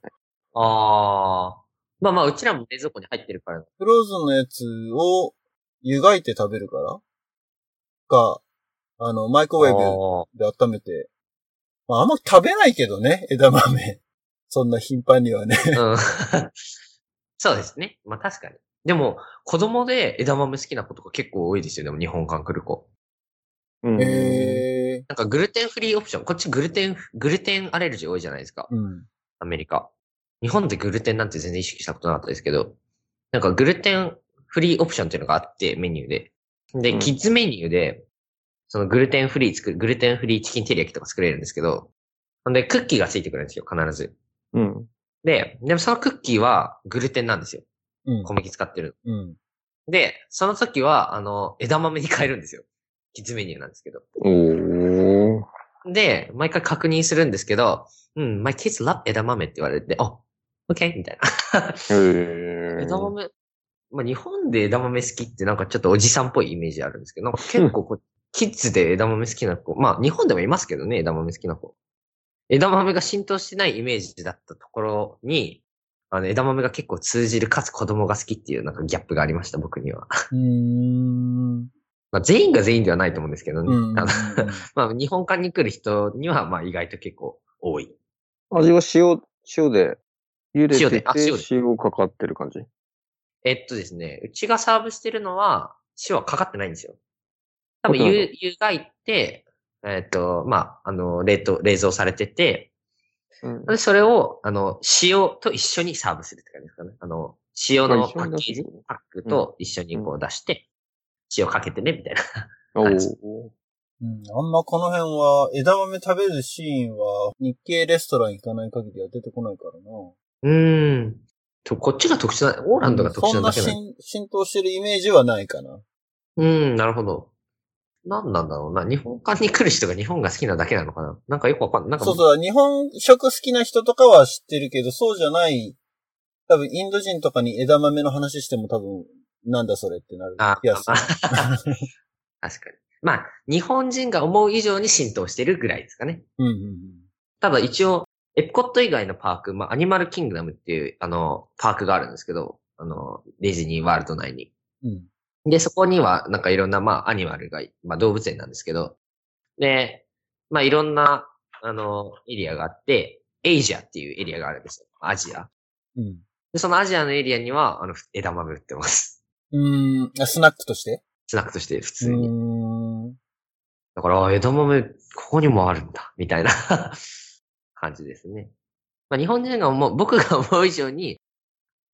ああ。まあまあ、うちらも冷蔵庫に入ってるから。フローズンのやつを湯がいて食べるから？か、あの、マイクロウェーあブで温めて、まあ、あんま食べないけどね、枝豆。そんな頻繁にはね。ーうん。そうですね。まあ確かに。でも、子供で枝豆好きな子とか結構多いですよ。でも日本館来る子。うん。えなんかグルテンフリーオプション。こっちグルテン、グルテンアレルギー多いじゃないですか。ー、うん。アメリカ。日本でグルテンなんて全然意識したことなかったですけど、なんかグルテンフリーオプションっていうのがあって、メニューで。で、うんキッズメニューで、そのグルテンフリー作る、グルテンフリーチキンテリヤキとか作れるんですけど、ほんで、クッキーがついてくるんですよ、必ず。うん。で、でもそのクッキーはグルテンなんですよ。うん。小麦使ってる。うん。で、その時は、あの、枝豆に変えるんですよ。キッズメニューなんですけど。おー。で、毎回確認するんですけど、うん、my kids love 枝豆って言われて、あ、OK? みたいな。枝豆、まあ、日本で枝豆好きってなんかちょっとおじさんっぽいイメージあるんですけど、なんか結構こう、キッズで枝豆好きな子、まあ日本でもいますけどね、枝豆好きな子。枝豆が浸透してないイメージだったところに、あの枝豆が結構通じるかつ子供が好きっていうなんかギャップがありました、僕には。うーん。まあ全員が全員ではないと思うんですけどね。うん。あのまあ日本館に来る人にはまあ意外と結構多い。味は塩、塩で、茹で？塩ててであ塩で塩かかってる感じ？えっとですね、うちがサーブしてるのは、塩はかかってないんですよ。多分、湯、湯がいて、えっと、まあ、あの、冷凍、冷蔵されてて、うん。でそれを、あの、塩と一緒にサーブするって感じですかね。あの、塩あのパッケージ、パックと一緒にこう出して、塩かけてね、みたいな。おはいー。うん、あんまこの辺は、枝豆食べるシーンは、日系レストラン行かない限りは出てこないからな。うーん。と、こっちが特殊な、オーランドが特殊そんななだけなん浸浸透してるイメージはないかな。うん、なるほど。なんなんだろうな。日本館に来る人が日本が好きなだけなのかな。なんかよくわかんない。なんかそうそう、日本食好きな人とかは知ってるけど、そうじゃない、多分インド人とかに枝豆の話しても多分、なんだそれってなるあ気がす 確かに。まあ、日本人が思う以上に浸透してるぐらいですかね。うんうんただ一応、エプコット以外のパーク、まあ、アニマルキングダムっていう、あの、パークがあるんですけど、あの、ディズニーワールド内に。うん。うん。で、そこには、なんかいろんな、まあ、アニマルが、まあ、動物園なんですけど、で、まあ、いろんな、あの、エリアがあって、エイジアっていうエリアがあるんですよ。アジア。うん。で、そのアジアのエリアには、あの、枝豆売ってます。うーん、あスナックとして？スナックとして普う通に。だから、あ枝豆、ここにもあるんだ、みたいな感じですね。まあ、日本人が思う、僕が思う以上に、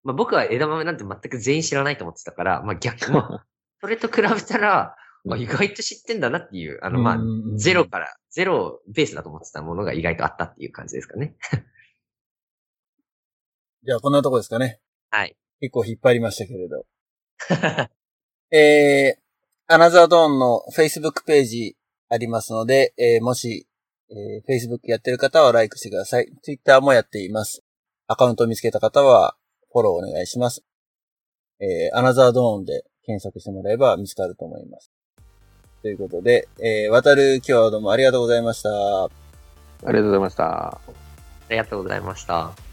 まあ、僕は枝豆なんて全く全員知らないと思ってたから、まあ、逆、まあ、それと比べたら、まあ、意外と知ってんだなっていう、あの、まあゼロから、ゼロベースだと思ってたものが意外とあったっていう感じですかね。じゃあ、こんなとこですかね。はい。結構引っ張りましたけれど。えー、アナザードーンの Facebook ページありますので、えーもし、えー Facebook やってる方は LIKE してください。Twitter もやっています。アカウントを見つけた方はフォローお願いします。えー、アナザードーンで検索してもらえば見つかると思います。ということで、えー、渡る今日はどうもありがとうございました。ありがとうございました。ありがとうございました。